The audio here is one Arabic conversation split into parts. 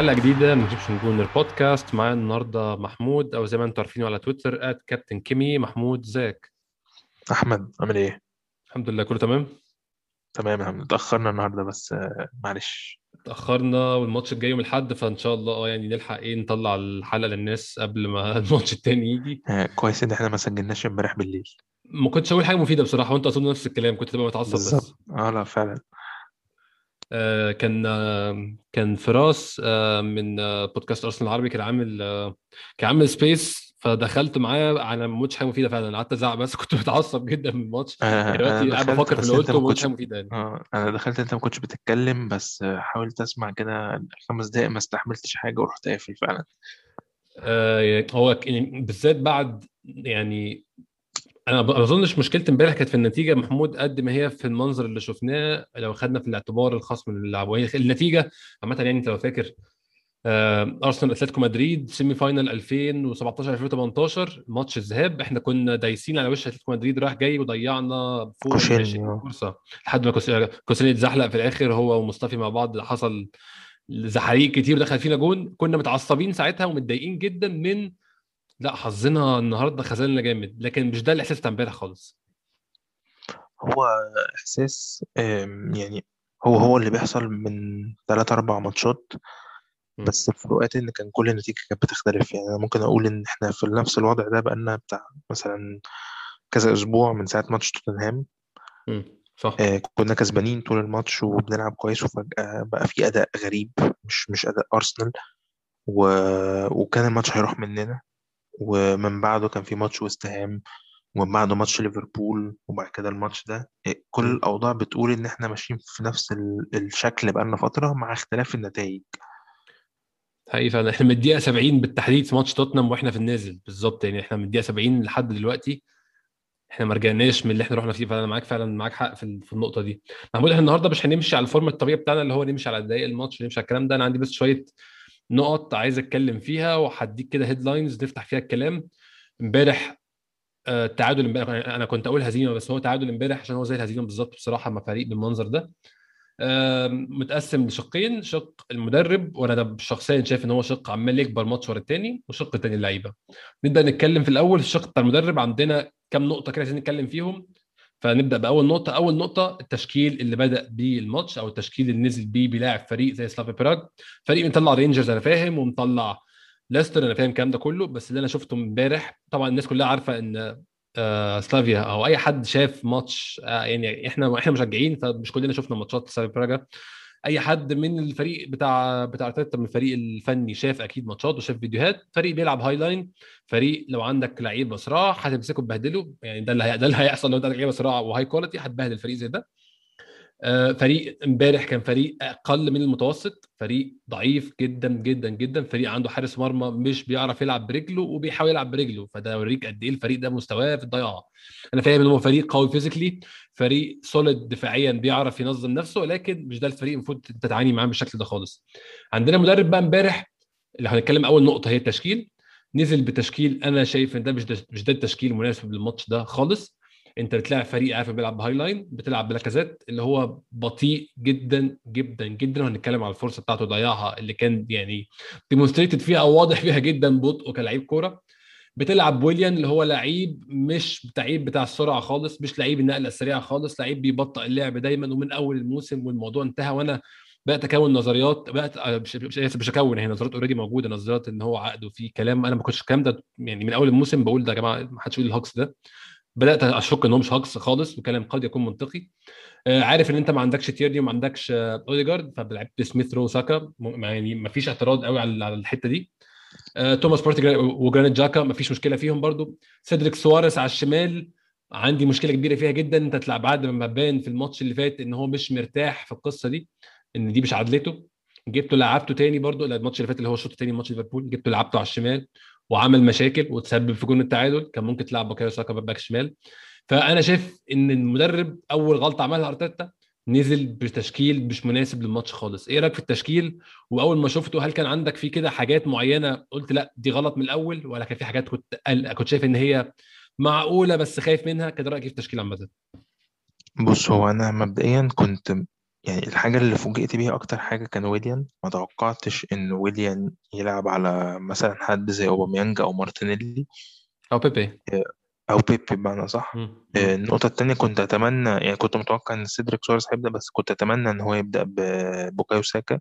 حلقة جديدة من Egyptian Gooner Podcast معايا النهارده محمود أو زي ما أنتم عارفينه على تويتر at Captain Kimi محمود ازيك؟ أحمد عامل إيه؟ الحمد لله كله تمام؟ تمام الحمد لله اتاخرنا النهارده بس آه، معلش. اتاخرنا والماتش الجاي يوم الأحد فإن شاء الله آه يعني نلحق إيه نطلع الحلقة للناس قبل ما الماتش التاني يجي. آه، كويس إن إحنا ما سجلناش امبارح بالليل. ما كنتش أقول حاجة مفيدة بصراحة وأنت اظن نفس الكلام كنت تبقى متعصب بس. آه لا فعلا. كان آه كان فراس آه من آه بودكاست أرسنال العربي كان عامل آه كان عامل سبيس فدخلت معاه على ما قلتش حاجة مفيدة فعلا. قعدت أزعق بس كنت متعصب جدا من الماتش. آه دلوقتي قاعد بفكر في اللي قلته ما قلتش حاجة مفيده يعني. آه أنا دخلت أنت ما كنتش بتتكلم بس آه، حاولت أسمع كده خمس دقايق ما استحملتش حاجة ورحت قافل فعلا. آه هو يعني بالذات بعد يعني أنا ما أظنش مشكلة إمبارح كانت في النتيجة محمود قد ما هي في المنظر اللي شفناه لو خدنا في الاعتبار الخصم اللي لعبه هي النتيجة عامة يعني أنت لو فاكر آه، أرسنال أتلتيكو مدريد semi final 2017 2018 ماتش الذهاب. إحنا كنا دايسين على وش أتلتيكو مدريد رايح جاي وضيعنا فوق ال كوشيني 20 آه فرصة. لحد ما كوس- كوسيلني اتزحلق في الآخر هو وموستافي مع بعض حصل زحاليق كتير ودخل فينا جون. كنا متعصبين ساعتها ومتضايقين جدا من لا حظنا النهارده خذلنا جامد لكن مش ده الإحساس بتاع امبارح خالص. هو إحساس يعني هو هو اللي بيحصل من ثلاث أربع ماتشات. بس الفروقات إن كان كل نتيجه كانت بتختلف. يعني أنا ممكن أقول إن إحنا في نفس الوضع ده بقالنا بتاع مثلا كذا أسبوع من ساعة ماتش توتنهام. صح. آه، كنا كسبانين طول الماتش وبنلعب كويس وفجأة بقى في أداء غريب مش مش أداء أرسنال و... وكان الماتش هيروح مننا. ومن بعده كان في ماتش وست هام ومن بعده ماتش ليفربول وبعد كده الماتش ده. آه، كل م. الأوضاع بتقول إن إحنا ماشيين في نفس ال- الشكل بقالنا فترة مع اختلاف النتائج. حقيقي فعلا. إحنا من الدقيقة 70 بالتحديد في ماتش توتنهام وإحنا في النازل. بالظبط يعني إحنا من الدقيقة 70 لحد دلوقتي إحنا ما رجعناش من اللي إحنا رحنا فيه. فانا معاك فعلا معاك حق في ال- في النقطة دي. محمود إحنا النهارده مش هنمشي على ال form الطبيعي بتاعنا اللي هو نمشي على دقائق الماتش نمشي على الكلام ده. أنا عندي بس شوية نقط عايز أتكلم فيها وهديك كده headlines نفتح فيها الكلام. امبارح آه، التعادل امبارح أنا كنت أقول هزيمة بس هو تعادل امبارح عشان هو زي الهزيمه بالظبط بصراحة مع فريق بالمنظر ده. متقسم لشقين شق المدرب وأنا ده شخصيا شايف إن هو شق عمال يكبر ماتش ورا التاني وشق تاني اللعيبة. نبدأ نتكلم في الأول الشق بتاع المدرب عندنا كام نقطة كده عايزين نتكلم فيهم. فنبدأ بأول نقطة. أول نقطة التشكيل اللي بدأ بيه الماتش أو التشكيل اللي نزل بيه بيلاعب فريق زي سلافي براغ فريق مطلع رينجرز أنا فاهم ومطلع ليستر أنا فاهم الكلام ده كله بس اللي أنا شفته امبارح طبعا الناس كلها عارفة إن آه، سلافيا أو أي حد شاف ماتش آه، يعني إحنا إحنا مشجعين فمش كلنا شفنا ماتشات سلافيا براغا أي حد من الفريق بتاع بتاع أرتيتا من الفريق الفني شاف أكيد ماتشات وشاف فيديوهات فريق بيلعب high line فريق لو عندك لعيبه سراع هتمسكه تبهدله يعني ده اللي. ده اللي هيحصل لو عندك لعيبه سراع و high quality هتبهدل فريق زي ده فريق امبارح كان فريق أقل من المتوسط فريق ضعيف جدا جدا جدا. فريق عنده حارس مرمى مش بيعرف يلعب برجله وبيحاول يلعب برجله فده يوريك قد إيه الفريق ده مستواه في الضياع. أنا فاهم إن هو فريق قوي physically فريق solid دفاعيا بيعرف ينظم نفسه لكن مش ده الفريق المفروض تتعاني معاه بالشكل ده خالص. عندنا مدرب بقى امبارح اللي هنتكلم أول نقطة هي التشكيل. نزل بتشكيل أنا شايف إن ده مش ده مش ده التشكيل المناسب للماتش ده خالص. انت بتلاعب فريق عارف بيلعب ب high line بتلعب بلاكازيت اللي هو بطيء جدا جدا جدا وهنتكلم على الفرصة بتاعته ضيعها اللي كان يعني demonstrated فيها أو واضح فيها جدا بطء كلاعب كورة. بتلعب ويليان اللي هو لعيب مش لعيب بتاع السرعة خالص مش لعيب النقلة السريعة خالص لعيب بيبطئ اللعب دايما ومن أول الموسم والموضوع انتهى. وأنا بقيت أكون نظريات بقت آه، مش مش, أكون هي نظريات already موجودة نظريات إن هو عقد وفي كلام. أنا ما كنتش الكلام ده يعني من أول الموسم بقول ده يا جماعة ما حدش يقول ال hoax ده. بدأت أشك إن هو مش hoax خالص وكلام قد يكون منطقي. آه، عارف إن أنت ما عندكش تيرني وما عندكش آه، أوديجارد فلعبت سميث رو ساكا. يعني ما فيش اعتراض قوي على الحتة دي. آه، توماس بارتي وجرانيت جاكا ما فيش مشكلة فيهم برضو. سيدريك سواريز على الشمال عندي مشكلة كبيرة فيها جدا. أنت تلعب بعد ما بان في الماتش اللي فات إن هو مش مرتاح في القصة دي إن دي مش عدلته. جبته لعبته تاني برضو الماتش اللي فات اللي هو الشوط التاني ماتش ليفربول جبته لعبته على الشمال. وعمل مشاكل وتسبب في جون التعادل كان ممكن تلعب بوكايو ساكا back شمال. فأنا شايف إن المدرب أول غلطة عملها أرتيتا نزل بتشكيل مش مناسب للماتش خالص. إيه رأيك في التشكيل؟ وأول ما شفته هل كان عندك فيه كده حاجات معينة قلت لأ دي غلط من الأول ولا كان في حاجات كنت كنت شايف إن هي معقولة بس خايف منها؟ كده رأيك في التشكيل عامة؟ بص هو أنا مبدئيا كنت يعني الحاجة اللي فوجئت بيها أكتر حاجة كان ويليان ما توقعتش إن ويليان يلعب على مثلا حد زي أوباميانج أو مارتينيلي أو بيبي أو بيبي بمعنى صح مم. آه،. النقطة التانية كنت أتمنى يعني كنت متوقع إن سيدريك سواريز هيبدأ بس كنت أتمنى إن هو يبدأ ببوكايو ساكا.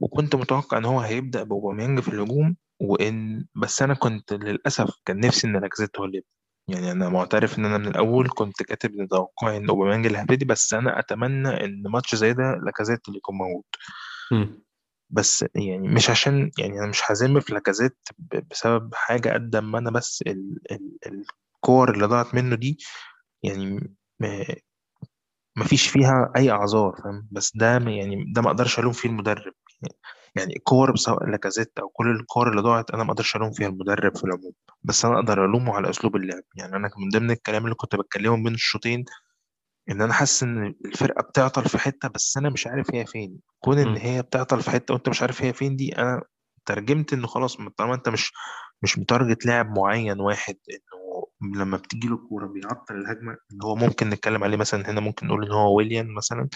وكنت متوقع إن هو هيبدأ بأوباميانج في الهجوم وإن بس أنا كنت للأسف كان نفسي إن لاكازيت هو اللي يبدأ يعني أنا معترف إن أنا من الأول كنت كاتب إن توقعي إن أوباميانج اللي هيبتدي بس أنا أتمنى إن ماتش زي ده لاكازيت اللي يكون موجود. مم. بس يعني مش عشان يعني أنا مش هذم في لاكازيت بسبب حاجة قد ما أنا بس ال ال الكور اللي ضاعت منه دي يعني ما فيش فيها أي أعذار فاهم؟ بس ده يعني ده ما أقدرش ألوم فيه المدرب. يعني الكور سواء لاكازيت أو كل الكور اللي ضاعت أنا ما أقدرش ألوم فيها المدرب في العموم بس أنا أقدر ألومه على أسلوب اللعب. يعني أنا من ضمن الكلام اللي كنت بتكلمه بين الشوطين إن أنا حاسس إن الفرقة بتعطل في حتة بس أنا مش عارف هي فين. كون إن. هي بتعطل في حتة وأنت مش عارف هي فين دي أنا ترجمت إنه خلاص طالما أنت مش مش متارجت لاعب معين واحد إنه لما بتجي له الكورة بيعطل الهجمة اللي هو ممكن نتكلم عليه مثلا هنا ممكن نقول إن هو ويليان مثلا.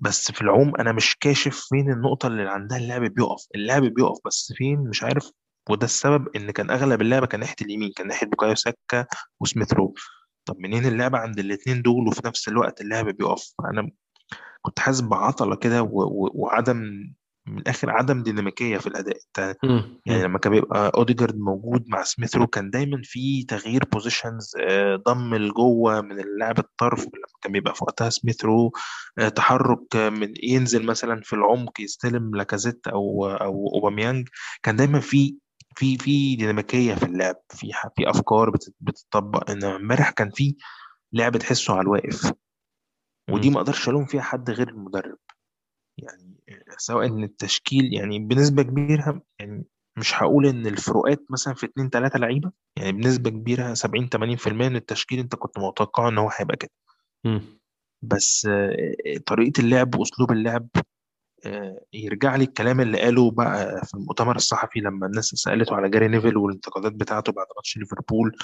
بس في العموم أنا مش كاشف فين النقطة اللي عندها اللعب بيقف اللعب بيقف بس فين مش عارف وده السبب إن كان أغلب اللعبة كان ناحية اليمين كان ناحية بوكايو ساكا وسميث رو. طب منين اللعبه عند الاثنين دول وفي نفس الوقت اللعب بيقف؟ أنا كنت حاسس بعطلة كده وعدم من الآخر عدم ديناميكية في الأداء انت. يعني. لما كان بيبقى أوديجارد موجود مع سميث رو كان دايما في تغيير positions ضم لجوه من اللاعب الطرف لما كان بيبقى في وقتها سميث رو آه، تحرك آه، من ينزل مثلا في العمق يستلم لاكازيت أو أو أوباميانج كان دايما في في في ديناميكية في اللعب في في أفكار بتطبق إن امبارح كان في لعب تحسه على الواقف ودي. ما أقدرش ألوم فيها حد غير المدرب يعني سواء إن التشكيل يعني بنسبة كبيرة يعني مش هقول إن الفروقات مثلا في اتنين تلاتة لعيبة يعني بنسبة كبيرة 70 80% من التشكيل أنت كنت متوقع إن هو هيبقى كده. بس آه، طريقة اللعب وأسلوب اللعب آه، يرجع لي الكلام اللي قاله بقى في المؤتمر الصحفي لما الناس سألته على جاري نيفل والانتقادات بتاعته بعد ماتش ليفربول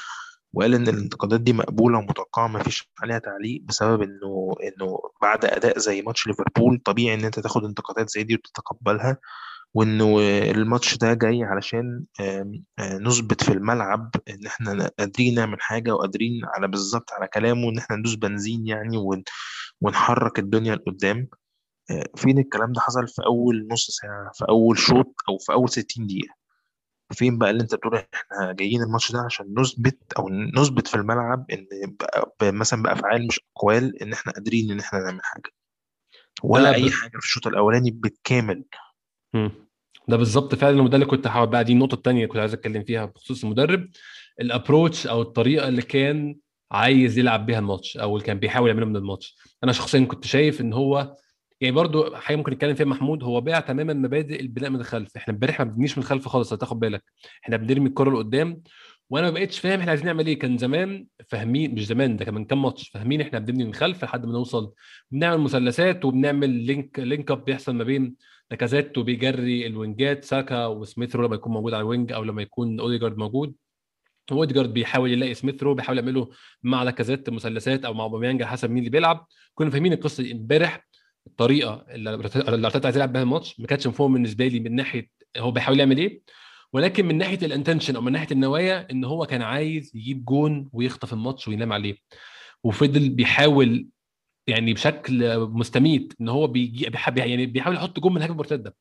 وقال إن الانتقادات دي مقبولة ومتوقعة ما فيش عليها تعليق بسبب إنه إنه بعد أداء زي ماتش ليفربول طبيعي إن أنت تاخد انتقادات زي دي وتتقبلها وإنه الماتش ده جاي علشان آه، نثبت في الملعب إن إحنا قادرين نعمل حاجة وقادرين على بالظبط على كلامه إن إحنا ندوس بنزين يعني ون- ونحرك الدنيا لقدام. آه، فين الكلام ده حصل في أول نص ساعة في أول شوط أو في أول 60 دقيقة؟ فين بقى اللي انت بتقول إحنا جايين الماتش ده عشان نثبت أو نثبت في الملعب إن بقى مثلا بافعال مش أقوال إن إحنا قادرين إن إحنا نعمل حاجة ولا أي. حاجة في الشوط الأولاني بالكامل مم. ده بالظبط فعلا وده اللي كنت حابب بقى دي النقطة الثانية كنت عايز أتكلم فيها بخصوص المدرب الابروتش أو الطريقة اللي كان عايز يلعب بيها الماتش أو اللي كان بيحاول يعمله من الماتش أنا شخصيا كنت شايف إن هو يعني برضو حاجة ممكن نتكلم فيها محمود هو باع تماما مبادئ البناء من الخلف. إحنا امبارح ما بنبنيش من الخلف خالص هتاخد بالك. إحنا بنرمي الكرة لقدام وأنا ما بقتش فاهم إحنا عايزين نعمل إيه. كان زمان فاهمين مش زمان ده كان من كام ماتش. فاهمين إحنا بنبني من الخلف لحد ما نوصل. بنعمل مثلثات وبنعمل link link up بيحصل ما بين لاكازيت وبيجري الوينجات ساكا وسميث رو لما يكون موجود على ال wing أو لما يكون أوديجارد موجود. اوديجارد بيحاول يلاقي سميث رو بيحاول يعمله مع لاكازيت مثلثات أو مع اوباميانج حسب مين اللي بيلعب. كنا فاهمين القصة امبارح الطريقة اللي أرتيتا عايز يلعب بيها الماتش ما كانتش مفهوم بالنسبة لي من ناحية هو بيحاول يعمل إيه ولكن من ناحية ال intention أو من ناحية النوايا إن هو كان عايز يجيب جون ويخطف الماتش وينام عليه. وفضل بيحاول يعني بشكل مستميت إن هو بيجي بيحب يعني بيحاول يحط جون من الهجمه المرتده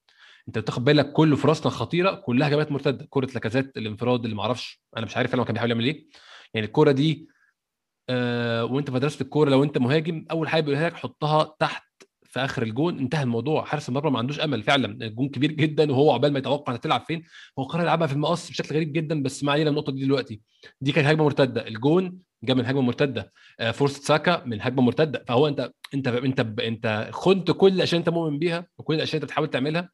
أنت بتاخد بالك كل فرصنا الخطيره كلها هجمات مرتدة. كرة لاكازيت الانفراد اللي ما أعرفش أنا مش عارف هو كان بيحاول يعمل إيه. يعني الكرة دي آه وأنت في مدرسة الكوره لو أنت مهاجم أول حاجة بيقولها لك حطها تحت في آخر الجون انتهى الموضوع. حارس المرمى ما عندوش أمل فعلا. الجون كبير جدا وهو عقبال ما يتوقع انت تلعب فين؟ هو قرر يلعبها في المقص بشكل غريب جدا بس ما علينا النقطة دي دلوقتي. دي كانت هجمة مرتدة. الجون جاء من هجمة مرتدة. آه فرصه ساكا من هجمة مرتدة. فهو أنت أنت أنت أنت خنت كل الأشياء أنت مؤمن بيها وكل الأشياء أنت بتحاول تعملها.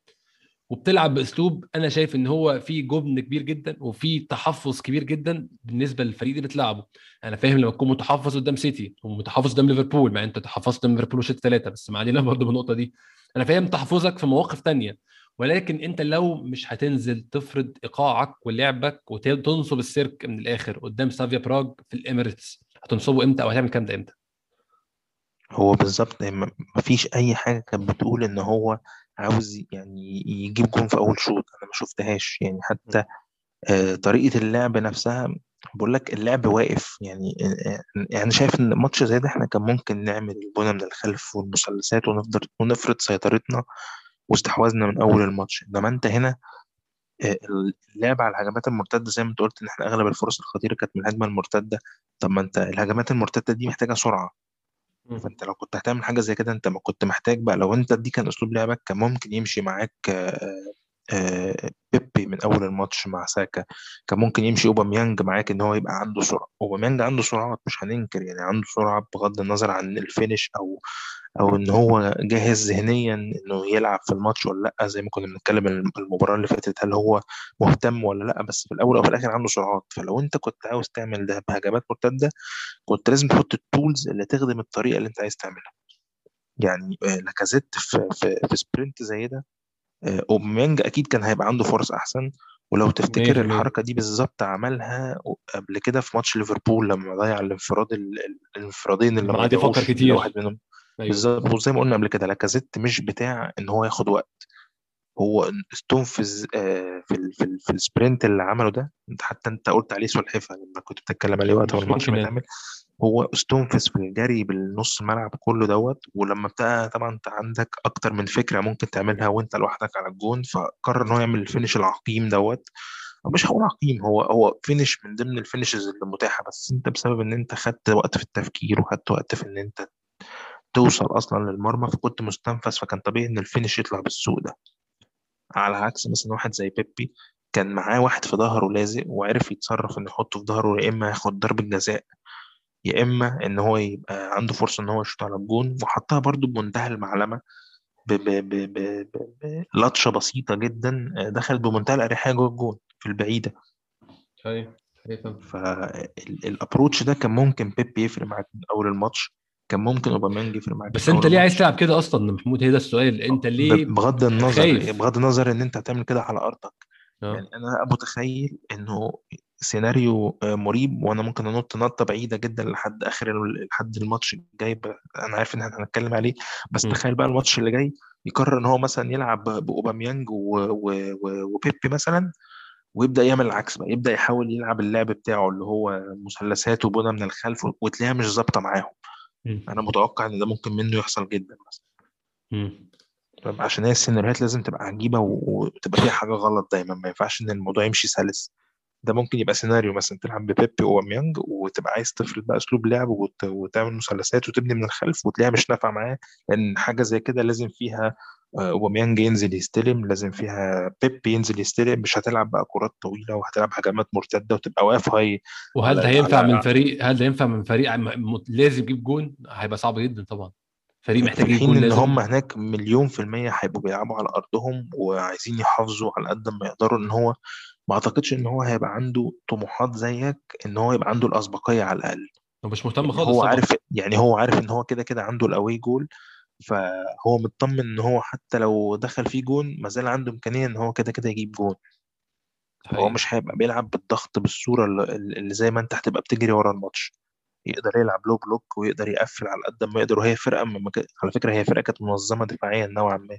وبتلعب بأسلوب أنا شايف إن هو فيه جبن كبير جدا وفيه تحفظ كبير جدا بالنسبة للفريق اللي بتلعبه أنا فاهم لما تكون متحفظ قدام سيتي ومتحفظ قدام ليفربول مع أنت تحفظت قدام ليفربول وشلت ثلاثة بس ما علينا برضه بالنقطة دي أنا فاهم تحفظك في مواقف تانية ولكن أنت لو مش هتنزل تفرض إيقاعك ولعبك وتنصب السيرك من الآخر قدام سافيا براغ في الإميريتس هتنصبه إمتى أو هتعمل الكلام ده إمتى؟ هو بالظبط ما فيش أي حاجة كانت بتقول إن هو عاوز يعني يجيب جون في أول شوط أنا ما شفتهاش. يعني حتى آه، طريقة اللعب نفسها بقول لك اللعب واقف. يعني يعني شايف إن ماتش زي ده إحنا كان ممكن نعمل البنى من الخلف والمثلثات ونفضل ونفرض سيطرتنا واستحواذنا من أول الماتش. إنما أنت هنا اللعب على الهجمات المرتدة زي ما أنت قلت إن إحنا أغلب الفرص الخطيرة كانت من الهجمة المرتدة. طب ما أنت الهجمات المرتدة دي محتاجة سرعة. مم. فأنت لو كنت هتعمل حاجة زي كده أنت ما كنت محتاج بقى لو أنت دي كان أسلوب لعبك كان ممكن يمشي معاك بيبي من أول الماتش مع ساكا. كان ممكن يمشي أوباميانج معاك إن هو يبقى عنده سرعة. أوباميانج عنده سرعات مش هننكر يعني عنده سرعة بغض النظر عن الفينش أو أو إن هو جاهز ذهنيا إنه يلعب في الماتش ولا لأ. زي ما كنا بنتكلم المباراة اللي فاتت هل هو مهتم ولا لأ؟ بس في الأول أو في الآخر عنده سرعات. فلو أنت كنت عاوز تعمل ده بهجمات مرتدة كنت لازم تحط ال tools اللي تخدم الطريقة اللي أنت عايز تعملها. يعني آه، لاكازيت في في في sprint زي ده آه، اوباميانج أكيد كان هيبقى عنده فرص أحسن ولو تفتكر 100% الحركة دي بالظبط عملها قبل كده في ماتش ليفربول لما ضيع الانفراد ال- ال- الانفرادين اللي ما يضيعوش اللي واحد كتير. منهم. أيوه. بالظبط وزي ما قلنا قبل كده لاكازيت مش بتاع إن هو ياخد وقت. هو استنفذ آه، في ال في في ال sprint اللي عمله ده حتى أنت قلت عليه سلحفه لما كنت بتتكلم عليه وقت ما الماتش بيتعمل هو استنفذ في الجري بالنص الملعب كله دوت ولما بتاع طبعا أنت عندك أكتر من فكرة ممكن تعملها وأنت لوحدك على الجون فقرر إن هو يعمل ال finish العقيم دوت. مش هقول عقيم هو هو finish من ضمن ال finishes المتاحة بس أنت بسبب إن أنت خدت وقت في التفكير وخدت وقت في إن أنت توصل أصلا للمرمى فكنت مستنفذ فكان طبيعي إن ال finish يطلع بالسوء ده. على عكس مثلا واحد زي بيبي كان معاه واحد في ظهره لازق وعرف يتصرف إنه يحطه في ظهره يا إما ياخد ضربة جزاء يا إما إن هو يبقى عنده فرصة إن هو يشوط على الجون وحطها برضو بمنتهى المعلمة ب- ب- ب- ب- ب- بلطشة بسيطة جدا دخل بمنتهى الأريحية جوه الجون في البعيدة. أيوه أيوه فال approach ده كان ممكن بيبي يفرق معاك من أول الماتش كان ممكن أوباميانج يفرق معاك بس أنت أول ليه عايز تلعب كده أصلا؟ محمود هي ده السؤال. أنت ليه بغض النظر خايف؟ بغض النظر إن أنت هتعمل كده على أرضك. آه. يعني أنا متخيل إنه سيناريو آه، مريب وأنا ممكن أنط نطة بعيدة جدا لحد آخر لحد الماتش الجاي أنا عارف إن إحنا هنتكلم عليه بس مم. تخيل بقى الماتش اللي جاي يقرر إن هو مثلا يلعب بأوباميانج وبيبي مثلا ويبدأ يعمل العكس بقى يبدأ يحاول يلعب اللعب بتاعه اللي هو مثلثات وبنى من الخلف وتلاقيها مش ظابطة معاهم مم. أنا متوقع إن ده ممكن منه يحصل جدا مثلا عشان هي السيناريوهات لازم تبقى عجيبة و- وتبقى فيها حاجة غلط دايما ما ينفعش إن الموضوع يمشي سلس ده ممكن يبقى سيناريو مثلا تلعب ببيبي وأوباميانج وتبقى عايز تفرض بقى أسلوب لعب وت... وتعمل مثلثات وتبني من الخلف وتلاقيها مش نافعة معاه لأن حاجة زي كده لازم فيها آه، أوباميانج ينزل يستلم لازم فيها بيبي ينزل يستلم مش هتلعب بقى كرات طويلة وهتلعب هجمات مرتدة وتبقى واقف هاي وهل ده على هينفع من فريق هل ده ينفع من فريق لازم يجيب جون؟ هيبقى صعب جدا طبعا. فريق محتاج جون إن هم هناك مليون في المية هيبقوا بيلعبوا على أرضهم وعايزين يحافظوا على قد ما يقدروا إن هو ما أعتقدش إن هو هيبقى عنده طموحات زيك إن هو يبقى عنده الاسبقية على الأقل. هو مش مهتم يعني خالص هو طبعا. عارف يعني هو عارف إن هو كده كده عنده ال away goal فهو مطمن إن هو حتى لو دخل فيه جون ما زال عنده إمكانية إن هو كده كده يجيب جون هو مش هيبقى بيلعب بالضغط بالصورة اللي زي ما أنت هتبقى بتجري ورا الماتش. يقدر يلعب لو بلوك ويقدر يقفل على قد ما يقدر وهي فرقة كان- على فكرة هي فرقة كانت منظمة دفاعيا نوعا ما.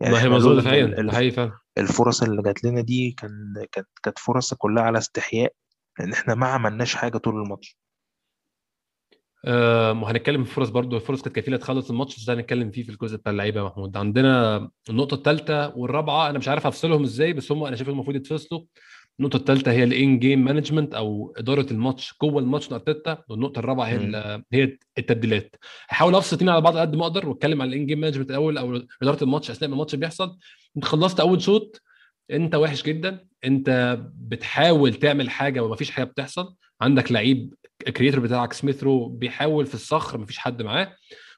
يعني ما هي إحنا منظومه لولا ان دفاعيا ال- ده ال- حقيقي فعلا. الفرص اللي جات لنا دي كان كانت كانت فرص كلها على استحياء لأن إحنا ما عملناش حاجة طول الماتش. آه وهنتكلم في فرص برضو الفرص كانت كفيلة تخلص الماتش بس ده هنتكلم فيه في الجزء بتاع اللعيبة يا محمود. عندنا النقطة الثالثه والرابعة أنا مش عارف أفصلهم إزاي بس هم أنا شايف المفروض يتفصلوا. النقطة الثالثه هي ال in-game management أو إدارة الماتش جوه الماتش أرتيتا والنقطة الرابعة هي هي التبديلات. هحاول افصل على بعض قد ما أقدر وأتكلم عن ال in-game management الأول أو إدارة الماتش أثناء ما الماتش بيحصل. أنت خلصت أول شوط أنت وحش جدا أنت بتحاول تعمل حاجة ومفيش حاجة بتحصل. عندك لعيب ال creator بتاعك سميث رو بيحاول في الصخر مفيش حد معاه.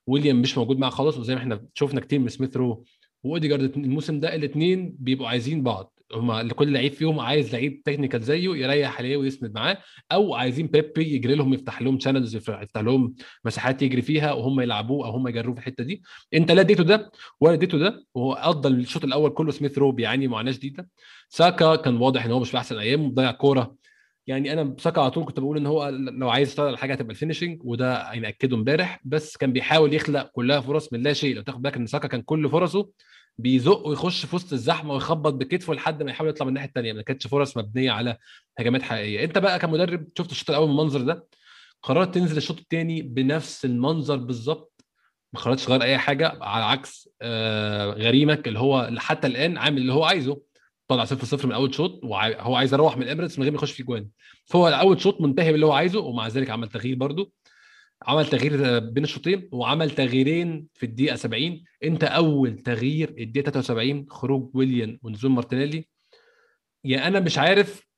ويليان مش موجود معاه خالص وزي ما إحنا شفنا كتير من سميث رو وأوديجارد. الموسم ده الاثنين بيبقوا عايزين بعض. هما كل لعيب فيهم عايز لعيب technical زيه يريح عليه ويسند معاه أو عايزين بيبي يجري لهم يفتح لهم channels يفتح لهم مساحات يجري فيها وهم يلعبوه أو هم يجروه في الحتة دي. أنت لا اديته ده ولا اديته ده وهو قضى الشوط الأول كله سميث رو بيعاني معاناه شديده ساكا كان واضح إن هو مش في أحسن أيامه ضيع كورة. يعني أنا ساكا على طول كنت بقول إن هو لو عايز يشتغل على حاجة هتبقى ال finishing وده هينأكده امبارح. بس كان بيحاول يخلق كلها فرص من لا شيء. لو تاخد بالك إن ساكا كان كل فرصه بيزق ويخش في وسط الزحمة ويخبط بكتفه لحد ما يحاول يطلع من الناحية الثانية ما كانتش فرص مبنية على هجمات حقيقية. انت بقى كمدرب شفت الشوط الأول بالمنظر ده؟ قررت تنزل الشوط الثاني بنفس المنظر بالظبط؟ ما قررتش تغير أي حاجة؟ على عكس آه غريمك اللي هو حتى الآن عامل اللي هو عايزه. طلع 0 0 من أول شوط وهو عايز يروح من الإمارات من غير ما يخش في جوان. فهو أول شوط منتهي باللي هو عايزه ومع ذلك عمل تغيير برده عمل تغيير بين الشوطين وعمل تغييرين في الدقيقة 70 انت أول تغيير الدقيقة 73 خروج ويليام ونزول مارتينيلي. يعني أنا مش عارف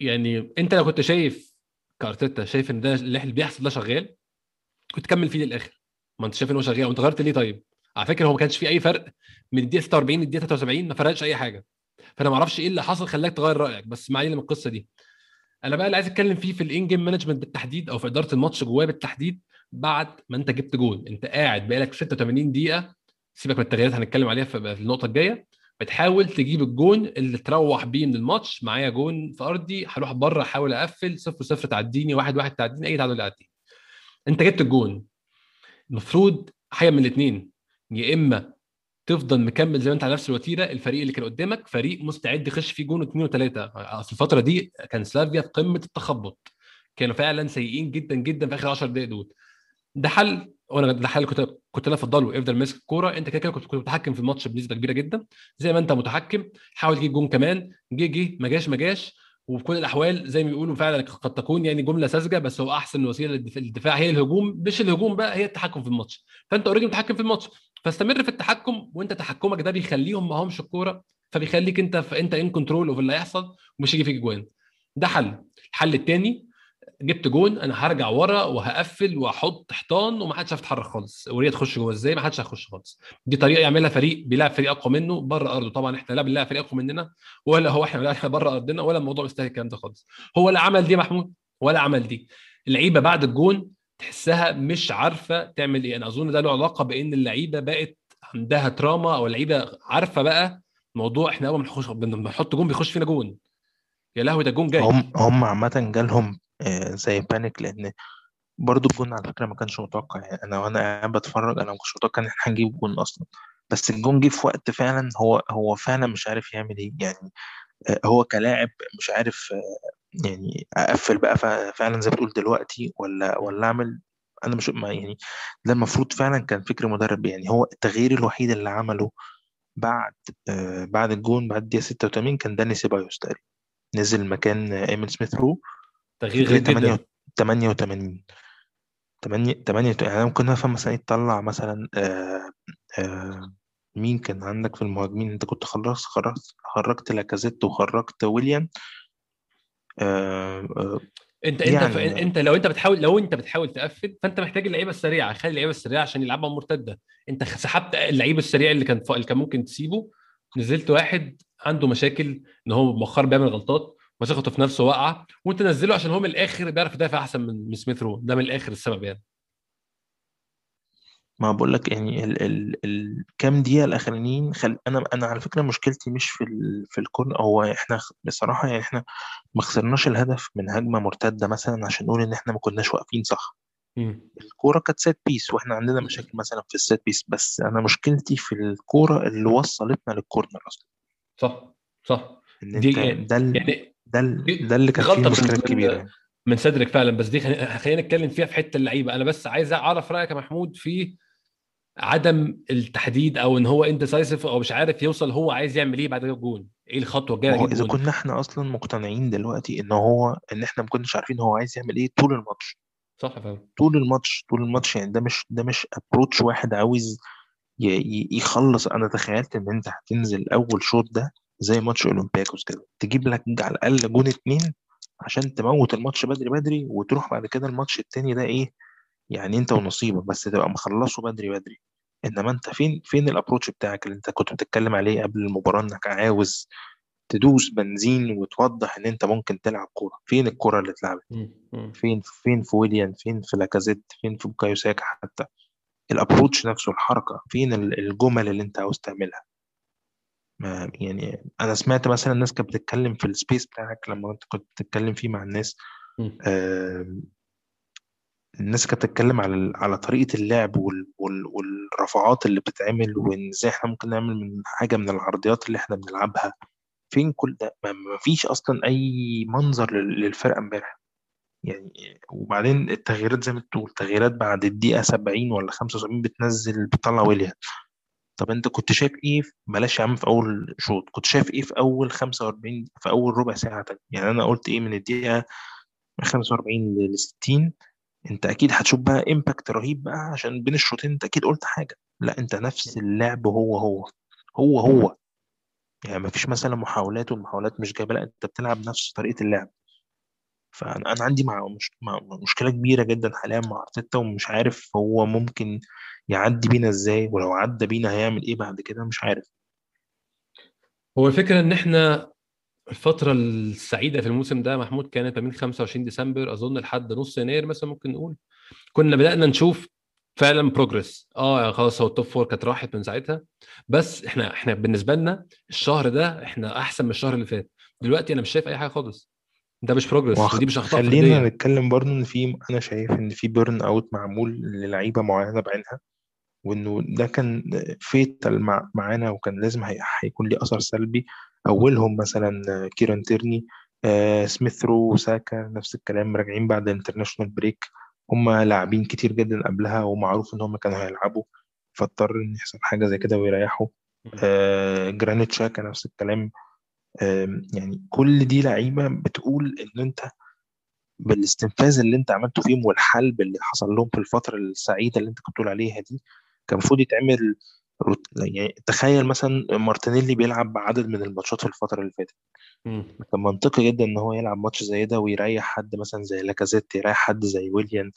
يعني انت لو كنت شايف كأرتيتا شايف إن ده اللي بيحصل ده شغال كنت كمل فيه للآخر. ما أنت شايف إن هو شغال؟ وأنت غيرت ليه طيب؟ على فكرة هو ما كانش في أي فرق من الدقيقة 46 للدقيقة 73 ما فرقش أي حاجة. فأنا ما أعرفش إيه اللي حصل خلاك تغير رأيك بس ما علينا من القصة دي. أنا بقى اللي عايز اتكلم فيه في ال in-game management بالتحديد أو في اداره الماتش جواه بالتحديد بعد ما انت جبت جول انت قاعد بقالك 86 دقيقة سيبك من التغييرات هنتكلم عليها في النقطة الجاية بتحاول تجيب الجون اللي تروح بيه من الماتش. معايا جون في أرضي هروح بره أحاول أقفل 0 0 تعديني 1 1 تعديني أي تعادل يعديني انت جبت الجون. المفروض حاجة من الاثنين يا إما تفضل مكمل زي ما انت على نفس الوتيرة الفريق اللي كان قدامك فريق مستعد يخش فيه جون واثنين وثلاثه في الفترة دي كان سلافيا في قمة التخبط. كانوا فعلا سيئين جدا جدا في آخر 10 دقائق دول. ده حل وأنا ده حل كنت كنت أنا أفضله افضل ماسك الكورة. أنت كده كده كنت متحكم في الماتش بنسبة كبيرة جدا. زي ما أنت متحكم حاول تجيب جون كمان. جه جه ما جاش ما جاش. وفي كل الأحوال زي ما بيقولوا فعلا قد تكون يعني جملة ساذجة بس هو أحسن وسيلة للدفاع. هي الهجوم مش الهجوم بقى هي التحكم في الماتش. فأنت already متحكم في الماتش. فاستمر في التحكم وانت تحكمك ده بيخليهم ما همش الكورة فبيخليك انت انت in control of اللي هيحصل ومش هيجي فيك جوان. ده حل. الحل الثاني جبت جون أنا هرجع ورا وهقفل واحط حيطان ومحدش هيتحرك خالص. وريه تخش جوه إزاي؟ محدش هيخش خالص. دي طريقة يعملها فريق بيلعب فريق أقوى منه بره أرضه. طبعا إحنا لا بنلعب فريق أقوى مننا ولا هو إحنا بنلعب بره أرضنا ولا الموضوع مستاهل الكلام ده خالص. هو لا عمل دي محمود ولا عمل دي. اللعيبة بعد الجون تحسها مش عارفة تعمل إيه. أنا أظن ده له علاقة بإن اللعيبة بقت عندها تراما أو اللعيبة عارفة بقى موضوع إحنا أول ما بنحط جون بيخش فينا جون. يا لهوي ده جون جاي. هم هم عامة جالهم آه، زي panic لأن برضو الجون على فكرة ما كانش متوقع. يعني أنا وأنا قاعد بتفرج أنا ما كنتش متوقع إن إحنا هنجيب جون أصلا. بس الجون جه في وقت فعلا هو هو فعلا مش عارف يعمل إيه. يعني آه، هو كلاعب مش عارف آه، يعني أقفل بقى فعلا زي ما بتقول دلوقتي ولا ولا أعمل؟ أنا مش ما يعني ده المفروض فعلا كان فكر مدرب يعني هو التغيير الوحيد اللي عمله بعد بعد الجون بعد الدقيقة 86 كان داني سيبايوس تقريبا. نزل مكان ايميل سميث رو تغيير جدا. 88 8 8 يعني أنا ممكن أفهم مثلا يطلع مثلا آه آه مين كان عندك في المهاجمين؟ أنت كنت خلصت خرجت خرجت لاكازيت وخرجت ويليام آه آه انت انت يعني انت لو انت بتحاول لو انت بتحاول تقفل فانت محتاج اللعيبة السريعة خلي اللعيبة السريعة عشان يلعبها مرتدة. انت سحبت اللعيب السريع اللي كان اللي كان ممكن تسيبه نزلت واحد عنده مشاكل ان هو مؤخرا بيعمل غلطات وثقته في نفسه واقعة وانت نزله عشان هو من الآخر بيعرف يدافع أحسن من سميث رو. ده من الآخر السبب يعني. ما بقول لك يعني ال ال ال كام دقيقة الأخرانيين خل... أنا أنا على فكرة مشكلتي مش في ال... في الكون هو إحنا بصراحة يعني إحنا ما خسرناش الهدف من هجمة مرتدة مثلا عشان نقول إن إحنا ما كناش واقفين صح. الكورة كانت set piece وإحنا عندنا مشاكل مثلا في ال set piece بس أنا مشكلتي في الكورة اللي وصلتنا لل corner أصلا. صح صح. إن دي أنت ده ال... يعني ده ال... ده اللي كان فيه المشكلة الكبيرة يعني. من صدرك فعلا بس دي خلينا نتكلم فيها في حتة اللعيبة. أنا بس عايز أعرف رأيك يا محمود في عدم التحديد أو إن هو indecisive أو مش عارف يوصل هو عايز يعمل إيه بعد الجون إيه الخطوة الجاية إذا كنا إحنا أصلا مقتنعين دلوقتي إن هو إن إحنا ما كناش عارفين هو عايز يعمل إيه طول الماتش. صح فاهم طول الماتش طول الماتش يعني ده مش ده مش approach واحد عاوز يخلص. أنا تخيلت إن أنت هتنزل أول شوط ده زي ماتش أولمبياكوس كده. تجيب لك على الأقل جون اتنين عشان تموت الماتش بدري بدري وتروح بعد كده الماتش التاني ده إيه؟ يعني أنت ونصيبك بس تبقى مخلصه بدري بدري. إنما أنت فين فين ال approach بتاعك اللي أنت كنت بتتكلم عليه قبل المباراة؟ إنك عاوز تدوس بنزين وتوضح إن أنت ممكن تلعب كورة. فين الكورة اللي اتلعبت؟ فين فين في ويليام؟ فين في لاكازيت؟ فين في بوكايو ساكا حتى؟ ال approach نفسه الحركة فين الجمل اللي أنت عاوز تعملها؟ ما يعني أنا سمعت مثلا الناس كانت بتتكلم في ال space بتاعك لما أنت كنت بتتكلم فيه مع الناس. الناس كانت بتتكلم على على طريقة اللعب وال... وال... والرفعات اللي بتتعمل وإن إزاي إحنا ممكن نعمل من حاجة من العرضيات اللي إحنا بنلعبها. فين كل ده؟ ما فيش أصلا أي منظر لل- للفرقة إمبارح. يعني وبعدين التغييرات زي ما تقول تغييرات بعد الدقيقة 70 ولا 75 بتنزل بتطلع ويليام طب أنت كنت شايف إيه بلاش يا عم في أول شوط كنت شايف إيه في أول 45 في أول ربع ساعة تاني يعني أنا قلت إيه من الدقيقة 45 ل 60 انت أكيد هتشوف بقى امباكت رهيب بقى عشان بين الشوطين انت أكيد قلت حاجة. لا انت نفس اللعب هو هو. هو هو. يعني مفيش مثلا محاولات والمحاولات مش جايبة لا انت بتلعب نفس طريقة اللعب. فأنا أنا عندي مع مش... مع مشكلة كبيرة جدا حاليا مع أرتيتا ومش عارف هو ممكن يعدي بينا إزاي ولو عدى بينا هيعمل إيه بعد كده مش عارف. هو الفكرة إن إحنا الفترة السعيدة في الموسم ده محمود كانت بين 25 ديسمبر أظن لحد نص يناير مثلا ممكن نقول. كنا بدأنا نشوف فعلا progress آه خلاص هو ال top four كانت راحت من ساعتها. بس إحنا إحنا بالنسبة لنا الشهر ده إحنا أحسن من الشهر اللي فات. دلوقتي أنا مش شايف أي حاجة خالص. ده مش progress وخ... ودي مش أخطاء خلينا نتكلم برضه إن في أنا شايف إن في burnout معمول للعيبة معينة بعينها وإنه ده كان fatal مع... معانا وكان لازم هي... هيكون ليه أثر سلبي. أولهم مثلا كيران تيرني آه سميث رو وساكا نفس الكلام راجعين بعد international break هم لاعبين كتير جدا قبلها ومعروف إن هم كانوا هيلعبوا فاضطر إن يحصل حاجة زي كده ويريحوا. آه جرانيت شاكا نفس الكلام. يعني كل دي لعيبة بتقول إن أنت بالاستنفاذ اللي أنت عملته فيهم والحلب اللي حصل لهم في الفترة السعيدة اللي أنت كنت بتقول عليها دي كان المفروض يتعمل rot... يعني تخيل مثلا مارتينيلي بيلعب عدد من الماتشات في الفترة اللي فاتت. كان منطقي جدا إن هو يلعب ماتش زي ده ويريح حد مثلا زي لاكازيت يريح حد زي ويليان.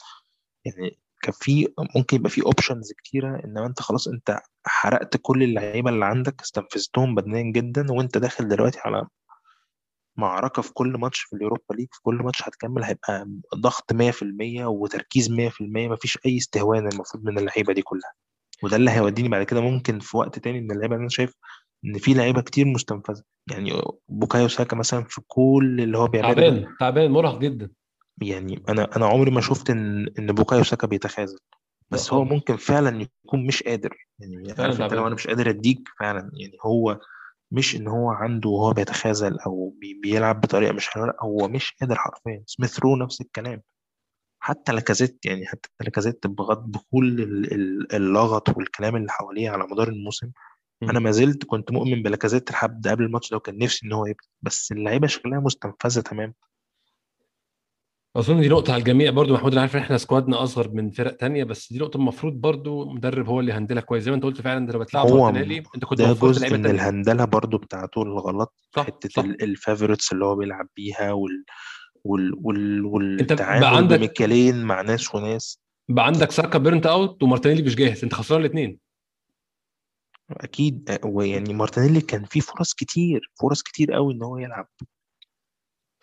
يعني كان في ممكن يبقى في options كتيرة إنما أنت خلاص أنت حرقت كل اللعيبة اللي عندك استنفذتهم بدنيا جدا وأنت داخل دلوقتي على معركة في كل ماتش في اليوروبا ليج في كل ماتش هتكمل هيبقى ضغط 100% وتركيز 100% مفيش أي استهوان المفروض من اللعيبة دي كلها. وده اللي هيوديني بعد كده ممكن في وقت تاني من اللعيبه أنا شايف إن في لعيبة كتير مستنفذة. يعني بوكايو ساكا مثلا في كل اللي هو بيعمله تعبان تعبان مرهق جدا. يعني أنا أنا عمري ما شفت إن إن بوكايو ساكا بيتخاذل. بس هو خالص ممكن فعلا يكون مش قادر. يعني فعلا عارف انت لو أنا مش قادر اديك فعلا. يعني هو مش إن هو عنده وهو بيتخاذل أو بي بيلعب بطريقة مش حلوة لا هو مش قادر حرفيا. سميث رو نفس الكلام. حتى لاكازيت يعني حتى لاكازيت بغض ال- اللغط والكلام اللي حواليه على مدار الموسم. أنا. ما زلت كنت مؤمن بلاكازيت لحد قبل الماتش ده وكان نفسي إن هو يبقى بس اللعيبة شكلها مستنفذة تمام. أظن دي نقطة على الجميع برضو محمود أنا عارف إن إحنا squad نا أصغر من فرق تانية بس دي نقطة المفروض برضو مدرب هو اللي handle ها كويس. زي ما أنت قلت فعلا انت لو بتلعب هو أنت كنت ده جزء من ال handle ة برضو بتاعته الغلط صح حتة صح. ال favorites اللي هو بيلعب بيها وال وال وال أنت بقى والتعامل عندك بمكيالين مع ناس وناس. بقى عندك ساكا burnt out ومارتينيلي مش جاهز أنت خسران الاثنين أكيد ويعني مارتينيلي كان فيه فرص كتير فرص كتير قوي إن هو يلعب.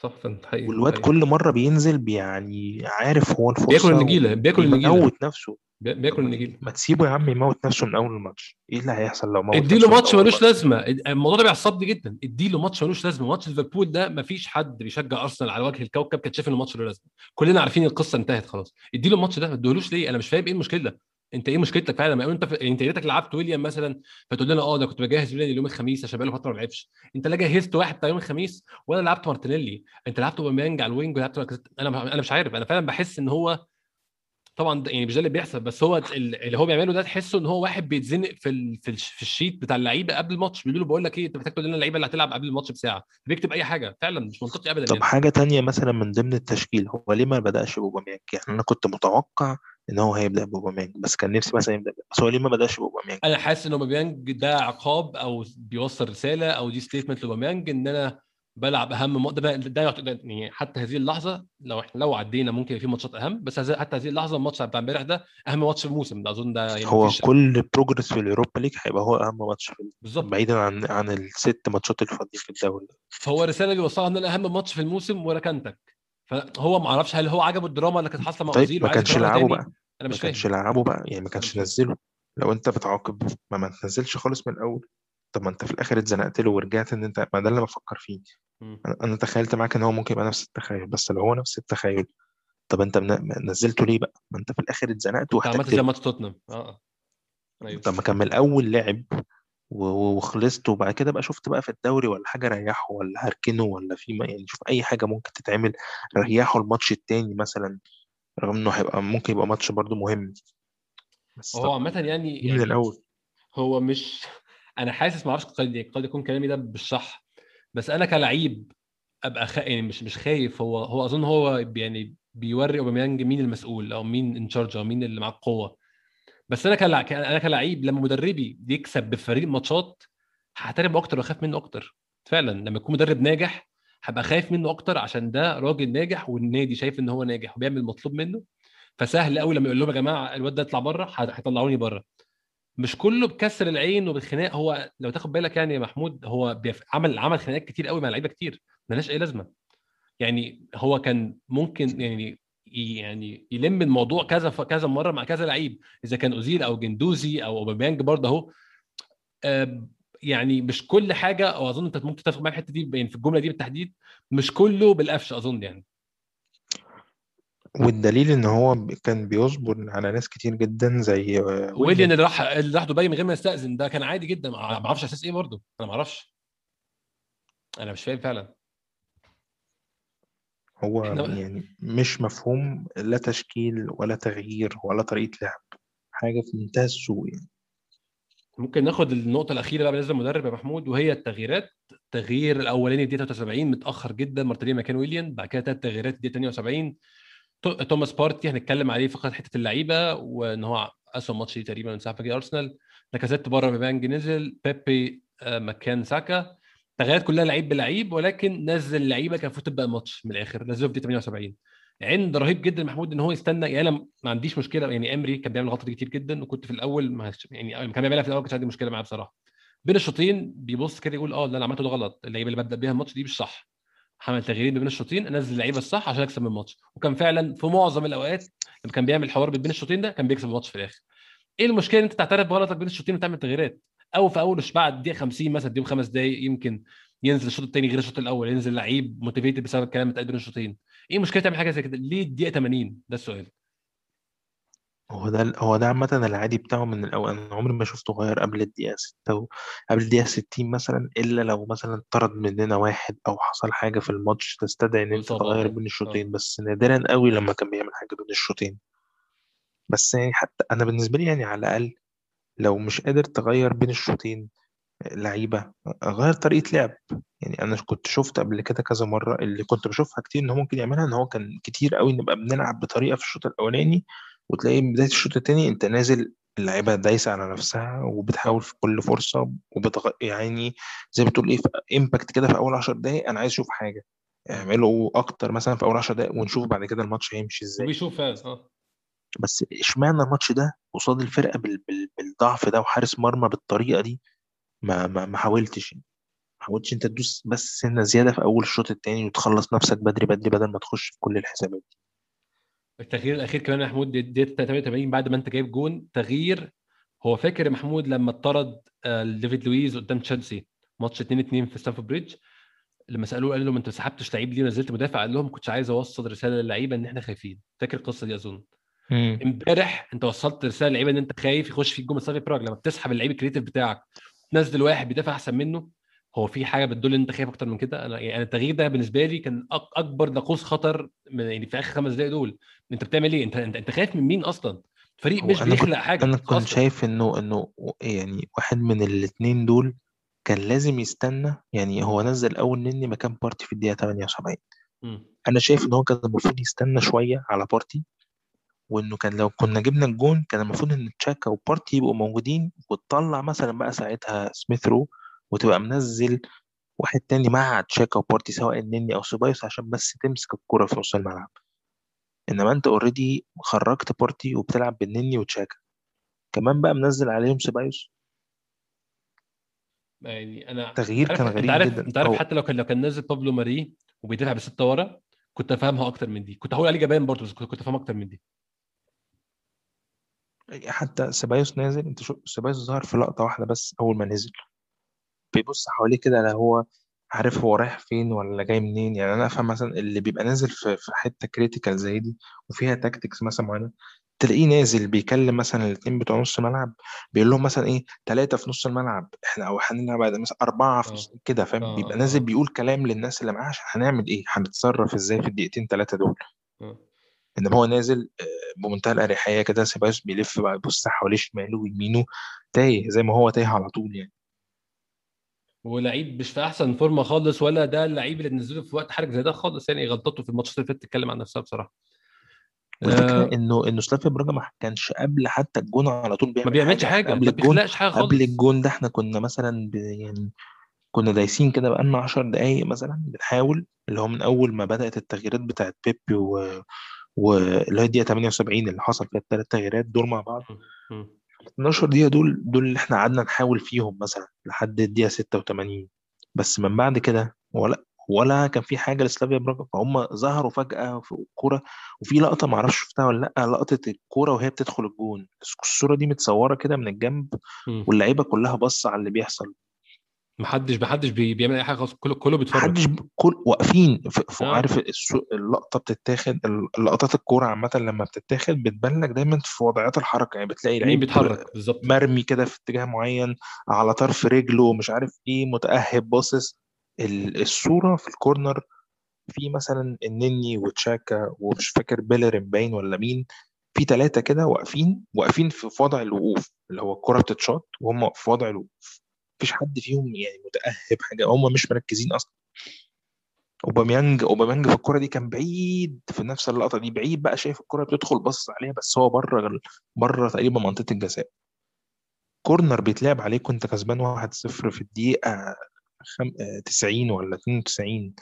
صح حقيقي والواد كل مرة بينزل بي- يعني عارف هو بياكل الفرصه النجيلة بياكل النجيلة. وبيموت نفسه. بي- بياكل ما النجيله ما تسيبه يا عم يموت نفسه من أول الماتش. إيه اللي هيحصل لو موت اديله ماتش ملوش لازمة. الموضوع ده بيعصبني جدا. اديله ماتش ملوش لازمة. ماتش ليفربول ده ما فيش حد بيشجع أرسنال على وجه الكوكب كان شايف ان الماتش له لازمة. كلنا عارفين القصة انتهت خلاص. اديله الماتش ده. ما اديهولوش ليه؟ أنا مش فاهم إيه المشكلة. أنت إيه مشكلتك فعلا؟ ما أنت في... أنت يا ريتك لعبت ويليام مثلا فتقول لنا آه ده كنت بجهز ويليام اليوم الخميس عشان بقاله فترة ما لعبش. أنت لا جهزت واحد بتاع يوم الخميس ولا لعبت مارتينيلي. أنت لعبت أوباميانج على ال wing ولعبت. أنا أنا مش عارف. أنا فعلا بحس إن هو طبعا يعني مش ده اللي بيحصل بس هو ال- اللي هو بيعمله ده تحسه إن هو واحد بيتزنق في ال... في, ال... في ال sheet بتاع اللعيبة قبل الماتش. بيقول له بقول لك إيه أنت محتاج تقول لنا اللعيبة اللي هتلعب قبل الماتش بساعة. بيكتب أي حاجة فعلا مش منطقي ابدا طب يعني. حاجة تانية مثلا من ضمن التشكيل هو ليه ما بدأش بأوباميانج؟ يعني أنا كنت متوقع إن هو هيبدأ بأوباميانج بس كان نفسي مثلا يبدأ بس هو ليه ما بدأش بأوباميانج؟ أنا حاسس إن أوباميانج ده عقاب أو بيوصل رسالة أو دي statement لأوباميانج إن أنا بلعب أهم. ده بقى- ده يعني حتى هذه اللحظة لو إحنا لو عدينا ممكن في ماتشات أهم بس حتى هذه اللحظة الماتش بتاع امبارح ده أهم ماتش في الموسم ده أظن ده يعني هو كل progress في اليوروبا ليج هيبقى هو أهم ماتش في بالظبط. بعيدا عن عن الست ماتشات الفاضيه في الدوري. فهو رسالة بيوصلها ان أنا أهم ماتش في الموسم وركنتك فهو ما أعرفش هل هو عجبه الدراما اللي كانت حاصلة مع طيب اوزيل ما كانش يلعبه بقى. أنا ما مش كانش فاهم. يلعبه بقى يعني ما كانش ينزله لو أنت بتعاقب ما ما تنزلش خالص من الأول. طب ما أنت في الآخر اتزنقت له ورجعت إن أنت ما ده اللي بفكر فيه. مم. أنا أنا تخيلت معاك إن هو ممكن يبقى نفس التخيل بس لو هو نفس التخيل طب أنت من- نزلته ليه بقى؟ ما أنت في الآخر اتزنقت واحتجت زي ماتش توتنهام. آه آه. أيوه. طب ما كان من الأول لعب وخلصت وبعد كده بقى شفت بقى في الدوري ولا حاجة ريحه ولا هركنه ولا في ما يعني شوف أي حاجة ممكن تتعمل ريحه الماتش التاني مثلا رغم إنه هيبقى ممكن يبقى ماتش برضو مهم. بس هو طب عامة يعني من يعني الأول؟ هو مش أنا حاسس ما أعرفش قد قد يكون كلامي ده مش صح بس أنا كلعيب أبقى خ... يعني مش مش خايف هو هو أظن هو يعني بيوري أوباميانج مين المسؤول أو مين ان أو مين اللي معاه القوة. بس أنا كلع... أنا كلعيب لما مدربي يكسب بفريق ماتشات هحترم أكتر وأخاف منه أكتر. فعلا لما يكون مدرب ناجح هبقى خايف منه أكتر عشان ده راجل ناجح والنادي شايف إن هو ناجح وبيعمل المطلوب منه. فسهل قوي لما يقول لهم يا جماعة الواد ده يطلع بره هيطلعوني بره. مش كله بكسر العين وبالخناق هو لو تاخد بالك يعني يا محمود هو. عمل عمل خناقات كتير قوي مع لعيبة كتير ملهاش أي لازمة يعني هو كان ممكن يعني يعني يلم الموضوع كذا. كذا مرة مع كذا لعيب إذا كان أوزيل أو جندوزي أو أوباميانج برضه أهو يعني مش كل حاجة أو اظن أنت ممكن تتفق معايا الحتة دي يعني في الجملة دي بالتحديد مش كله بالقفش أظن يعني والدليل إن هو كان بيصبر على ناس كتير جدا زي آه، ويليان اللي راح اللي راح دبي من غير ما يستأذن ده كان عادي جدا. ما أعرفش أساس إيه برضه. أنا ما أعرفش. أنا مش فاهم فعلا. هو يعني مش مفهوم لا تشكيل ولا تغيير ولا طريقة لعب. حاجة في منتهى السوء يعني. ممكن ناخد النقطة الأخيرة بقى بالنسبة للمدرب يا محمود وهي التغييرات. التغيير الأولاني في دقيقة 73 متأخر جدا. مارتينيلي مكان ويليان بعد كده ثلاث تغييرات في دقيقة 78 تو- توماس بارتي هنتكلم عليه فقط حتة اللعيبة وإن هو أسوأ ماتش ليه تقريبا من ساعة ما جه أرسنال. لاكازيت بره أوباميانج نزل بيبي آه، مكان ساكا. تغييرات كلها لعيب بلعيب ولكن نزل لعيبة كان المفروض تبدا الماتش من الآخر. نزله في دقيقه 78 عند رهيب جدا محمود إن هو يستنى. يعني أنا ما عنديش مشكلة يعني إمري كان بيعمل دي كتير جدا وكنت في الأول ما يعني كان بيعملها في الأول كانش عندي مشكلة معاه بصراحة. بين الشوطين بيبص كده يقول آه اللي أنا عملته ده غلط. اللعيبة اللي ببدأ بيها الماتش دي مش صح. هعمل تغييرين بين الشوطين انزل اللعيبة الصح عشان اكسب الماتش. وكان فعلا في معظم الأوقات لما كان بيعمل حوار بين الشوطين ده كان بيكسب الماتش في الآخر. إيه المشكلة إن أنت تعترف بغلطك بين الشوطين وتعمل تغييرات؟ أو في أول بعد دقيقة 50 مثلا اديهم خمس دقائق يمكن ينزل الشوط الثاني غير الشوط الأول ينزل لعيب موتيفيتد بسبب الكلام اللي بين الشوطين. إيه المشكلة تعمل حاجة زي كده؟ ليه الدقيقة 80 ده السؤال. هو ده هو ده عامة العادي بتاعه من الأول. أنا عمري ما شفته غير قبل الدقيقة 6 و... قبل الدقيقة 60 مثلا إلا لو مثلا طرد مننا واحد أو حصل حاجة في الماتش تستدعي إن أنت واصابه تغير آه بين آه. الشوطين. بس نادرا قوي لما كان بيعمل حاجة بين الشوطين. بس يعني حتى أنا بالنسبة لي يعني على الأقل لو مش قادر تغير بين الشوطين لعيبة غير طريقة لعب. يعني أنا كنت شفت قبل كده كذا مرة اللي كنت بشوفها كتير إن هو ممكن يعملها إن هو كان كتير قوي نبقى بنلعب بطريقة في الشوط الأولاني وتلاقي بداية الشوط التاني أنت نازل اللعيبة دايسة على نفسها وبتحاول في كل فرصة وبتغ... يعني زي ما بتقول إيه إمباكت كده في أول عشر دقايق أنا عايز أشوف حاجة. اعملوا أكتر مثلا في أول عشر دقايق ونشوف بعد كده الماتش هيمشي إزاي. وبيشوف فعلا آه. بس إشمعنى الماتش ده قصاد الفرقة بال... بال... بالضعف ده وحارس مرمى بالطريقة دي؟ ما ما ما حاولتش. ما حاولتش أنت تدوس بس سنة زيادة في أول الشوط التاني وتخلص نفسك بدري بدري بدل ما تخش في كل الحسابات دي. التغيير الأخير كمان محمود دقيقه 88 بعد ما أنت جايب جون تغيير هو فاكر محمود لما اتطرد آه، ديفيد لويز قدام تشيلسي ماتش 2 2 في ستامفورد بريدج لما سألوه قال لهم انت سحبتش لعيب ليه ونزلت مدافع؟ قال لهم كنتش عايز أوصل رسالة للعيبة إن إحنا خايفين. فاكر القصة دي أظن؟ إمبارح أنت وصلت رسالة للعيبه إن أنت خايف يخش فيك جون سلافيا براج لما بتسحب اللعيب ال creative بتاعك تنزل واحد بيدافع أحسن منه هو في حاجة بتدل إن أنت خايف أكتر من كده؟ أنا يعني التغيير ده بالنسبة لي كان أكبر ناقوس خطر من يعني في آخر خمس دقائق دول. أنت بتعمل إيه؟ أنت أنت, أنت خايف من مين أصلا؟ فريق مش بيخلق حاجة أنا كنت أصلا. شايف إنه إنه يعني واحد من الاتنين دول كان لازم يستنى. يعني هو نزل أول نني مكان بارتي في الدقيقة 78 مم. أنا شايف إن هو كان المفروض يستنى شوية على بارتي وإنه كان لو كنا جبنا الجون كان المفروض إن تشاكا وبارتي يبقوا موجودين وتطلع مثلا بقى ساعتها سميث رو وتبقى منزل واحد تاني مع تشاكا وبارتي سواء النني أو سيبايوس عشان بس تمسك الكرة في نص الملعب. إنما أنت already خرجت بارتي وبتلعب بالنني وتشاكا. كمان بقى منزل عليهم سيبايوس يعني أنا انت تغيير كان أنت غريب عارف جدا. أنت عارف حتى لو كان لو كان نازل بابلو ماري وبيدافع بستة ورا كنت أفهمها أكتر من دي. كنت هقول عليه جبان برضه بس كنت أفهمها أكتر من دي. حتى سيبايوس نازل. أنت شو سيبايوس ظهر في لقطة واحدة بس أول ما نزل. بيبص حواليه كده لا هو عارف هو رايح فين ولا جاي منين. يعني أنا أفهم مثلا اللي بيبقى نازل في في حتة critical زي دي وفيها tactics مثلا معينة تلاقيه نازل بيكلم مثلا الاثنين بتوع نص الملعب بيقول لهم مثلا إيه ثلاثة في نص الملعب إحنا أو هنلعب بعد مثلا أربعة في آه. نص كده فاهم؟ آه بيبقى آه. نازل بيقول كلام للناس اللي معاه عشان هنعمل إيه؟ هنتصرف إزاي في الدقيقتين ثلاثة دول؟ إنما هو نازل آه، بمنتهى الأريحية كده سيبايوس بيلف بقى يبص حواليه شماله ويمينه تايه زي ما هو تايه على طول يعني. ولعيب مش في أحسن فورمة خالص ولا ده اللعيب اللي نزله في وقت حرج زي ده خالص يعني غلطته في الماتشات اللي فاتت تتكلم عن نفسها بصراحة. والفكرة آه. إنه إنه سلافيا براجا ما كانش قبل حتى الجون على طول ما بيعمل بيعملش حاجة. حاجة قبل ما الجون بيخلقش حاجة قبل خالص. الجون ده إحنا كنا مثلا يعني كنا دايسين كده بقالنا 10 دقايق مثلا بنحاول اللي هو من أول ما بدأت التغييرات بتاعت بيبي و... واللي هي الدقيقة 78 اللي حصل فيها الثلاث تغييرات دول مع بعض. 12 دقيقة دول دول اللي إحنا قعدنا نحاول فيهم مثلا لحد الدقيقة 86 بس من بعد كده ولا ولا كان في حاجة لسلافيا براجا فهم ظهروا فجأة في الكورة وفي لقطة ما أعرفش شفتها ولا لأ لقطة الكورة وهي بتدخل الجون. الصورة دي متصورة كده من الجنب م. واللعيبة كلها باصة على اللي بيحصل. محدش محدش بي- بيعمل أي حاجة خالص. كله كله بيتفرج. محدش ب- كل واقفين في في- آه. عارف السو- اللقطة بتتاخد اللقطات الكورة عامة لما بتتاخد بتبان لك دايما في وضعيات الحركة. يعني بتلاقي لعيب بيتحرك؟ بالظبط. مرمي كده في اتجاه معين على طرف رجله مش عارف إيه متأهب باصص. ال- الصورة في الكورنر في مثلا النني وتشاكا ومش فاكر بيلرين باين ولا مين في ثلاثة كده واقفين واقفين في في وضع الوقوف اللي هو الكرة بتتشاط وهم في وضع الوقوف. مفيش حد فيهم يعني متأهب حاجة هم مش مركزين أصلا. أوباميانج أوباميانج في الكرة دي كان بعيد في نفس اللقطة دي بعيد بقى شايف الكرة بتدخل بص عليها بس هو بره بره تقريبا منطقة الجزاء. كورنر بيتلعب عليك كنت كسبان 1-0 في الدقيقة خم... آه، 90 ولا 92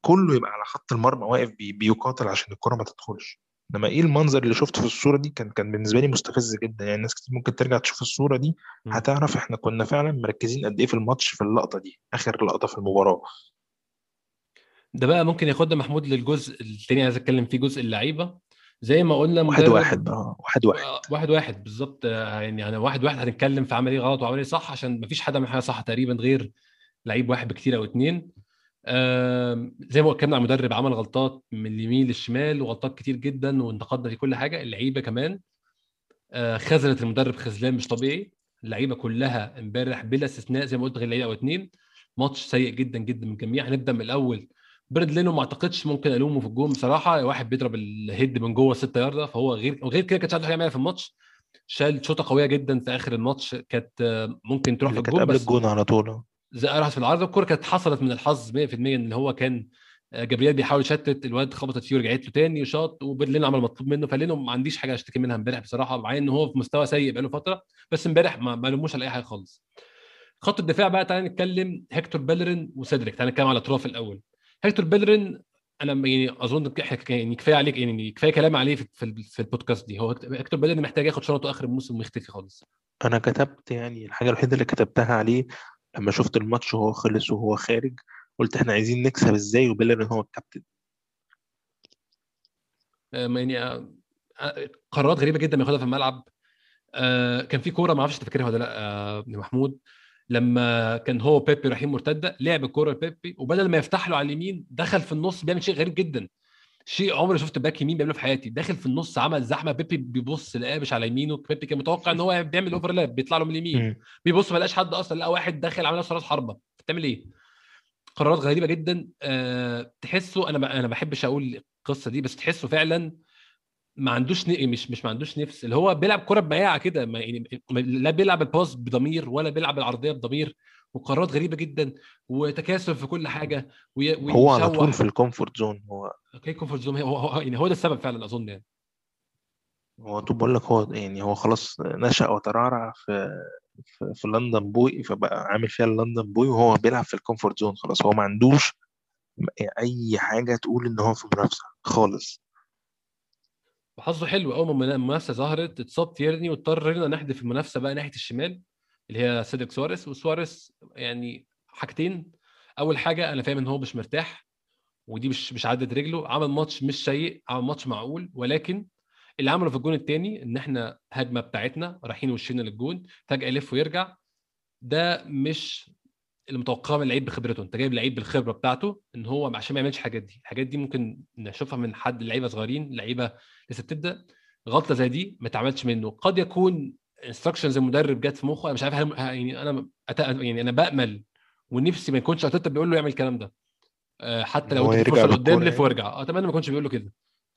كله يبقى على خط المرمى واقف بي... بيقاتل عشان الكرة ما تدخلش. إنما إيه المنظر اللي شفته في الصورة دي؟ كان كان بالنسبة لي مستفز جدا. يعني ناس كتير ممكن ترجع تشوف الصورة دي م. هتعرف إحنا كنا فعلا مركزين قد إيه في الماتش في اللقطة دي آخر لقطة في المباراة. ده بقى ممكن ياخدنا محمود للجزء التاني عايز أتكلم فيه جزء اللعيبة. زي ما قلنا واحد واحد بقى واحد واحد. آه، واحد واحد بالظبط. يعني أنا واحد واحد هنتكلم في عمل إيه غلط وعمل إيه صح عشان مفيش حد عمل حاجة صح تقريبا غير لعيب واحد بكتير أو اتنين. زي ما اتكلمنا عن المدرب عمل غلطات من اليمين للشمال وغلطات كتير جدا وانتقدنا في كل حاجة. اللعيبة كمان آه، خذلت المدرب خذلان مش طبيعي. اللعيبة كلها امبارح بلا استثناء زي ما قلت غير لعيبة أو اتنين. ماتش سيء جدا جدا من الجميع. هنبدأ من الأول. برد لينو ما أعتقدش ممكن ألومه في الجون بصراحة. واحد بيضرب الهيد من جوه 6 ياردة فهو غير غير كده كانش عنده حاجة يعملها في الماتش. شال شوطة قوية جدا في آخر الماتش. كانت آه، ممكن تروح في اللي كانت الجون قبل بس الجون على طول. ارهس في العارضه الكورة كانت حصلت من الحظ 100% إن هو كان آه، جبريل بيحاول يشتت الواد خبطت فيه ورجعت له تاني شاط وبرلين عمل مطلوب منه. فلينو ما عنديش حاجة أشتكي منها امبارح بصراحة مع إن هو في مستوى سيء بقاله فترة بس امبارح ما ما لوموش على أي حاجة خالص. خط الدفاع بقى تعالى نتكلم هيكتور بيلرين وسيدريك. تعالى نتكلم على الاطراف الأول. هيكتور بيلرين أنا يعني أظن يعني كفاية عليك يعني كفاية كلام عليه في في في البودكاست دي. هو هيكتور بيلرين محتاج ياخد شنطه آخر الموسم ويختفي خالص. أنا كتبت يعني الحاجة الوحيدة اللي كتبتها عليه لما شفت الماتش وهو خلص وهو خارج قلت إحنا عايزين نكسب إزاي وبيلرين هو الكابتن؟ يعني قرارات غريبة جدا بياخدها في الملعب. كان في كورة ما أعرفش تفكرها ولا لأ ابن محمود لما كان هو بيبي رايحين مرتدة لعب الكورة لبيبي وبدل ما يفتح له على اليمين دخل في النص بيعمل شيء غريب جدا. شيء عمري شفت back يمين بيعمله في حياتي. داخل في النص عمل زحمة بيبي بيبص لقابش على يمينه. بيبي كان متوقع إن هو بيعمل overlap بيطلع له من اليمين. بيبص ما لقاش حد أصلا لقى واحد داخل عامل نفسه راس حربة. بتعمل إيه؟ قرارات غريبة جدا. أه تحسه أنا ب- أنا ما بحبش أقول القصة دي بس تحسه فعلا ما عندوش ن... مش مش ما عندوش نفس. اللي هو بيلعب كرة بمياعة كده ما يعني ما- لا بيلعب الباس بضمير ولا بيلعب العرضية بضمير. وقرارات غريبة جدا وتكاسل في كل حاجة وي... هو على طول في الكومفورت زون هو أوكي comfort zone هو, هو يعني هو ده السبب فعلا أظن يعني. هو طول بقول لك هو يعني هو خلاص نشأ وترعرع في في, في London boy فبقى عامل فيها ال London boy وهو بيلعب في ال comfort zone خلاص. هو ما عندوش أي حاجة تقول إن هو في منافسة خالص. وحظه حلو. أول ما المنافسة ظهرت اتصاب تيرني واضطر نحذف المنافسة بقى ناحية الشمال. اللي هي سيدريك سواريز وسواريز يعني حاجتين. أول حاجة أنا فاهم إن هو مش مرتاح ودي مش مش عدت رجله. عمل ماتش مش سيء عمل ماتش معقول. ولكن اللي عمله في الجون الثاني إن إحنا هجمه بتاعتنا رايحين وشنا للجون فجأة يلف ويرجع. ده مش المتوقعه من اللعيب بخبرته. أنت جايب لعيب بالخبرة بتاعته إن هو عشان ما يعملش الحاجات دي. الحاجات دي ممكن نشوفها من حد لعيبة صغيرين لعيبة لسه بتبدأ. غلطة زي دي ما اتعملش منه. قد يكون instructions المدرب جت في مخه أنا مش عارف هل يعني أنا أت... يعني أنا بأمل ونفسي ما يكونش أرتيتا بيقول له يعمل الكلام ده. أه حتى لو اديت فرصة لقدام لف وارجع أتمنى ما يكونش بيقول له كده.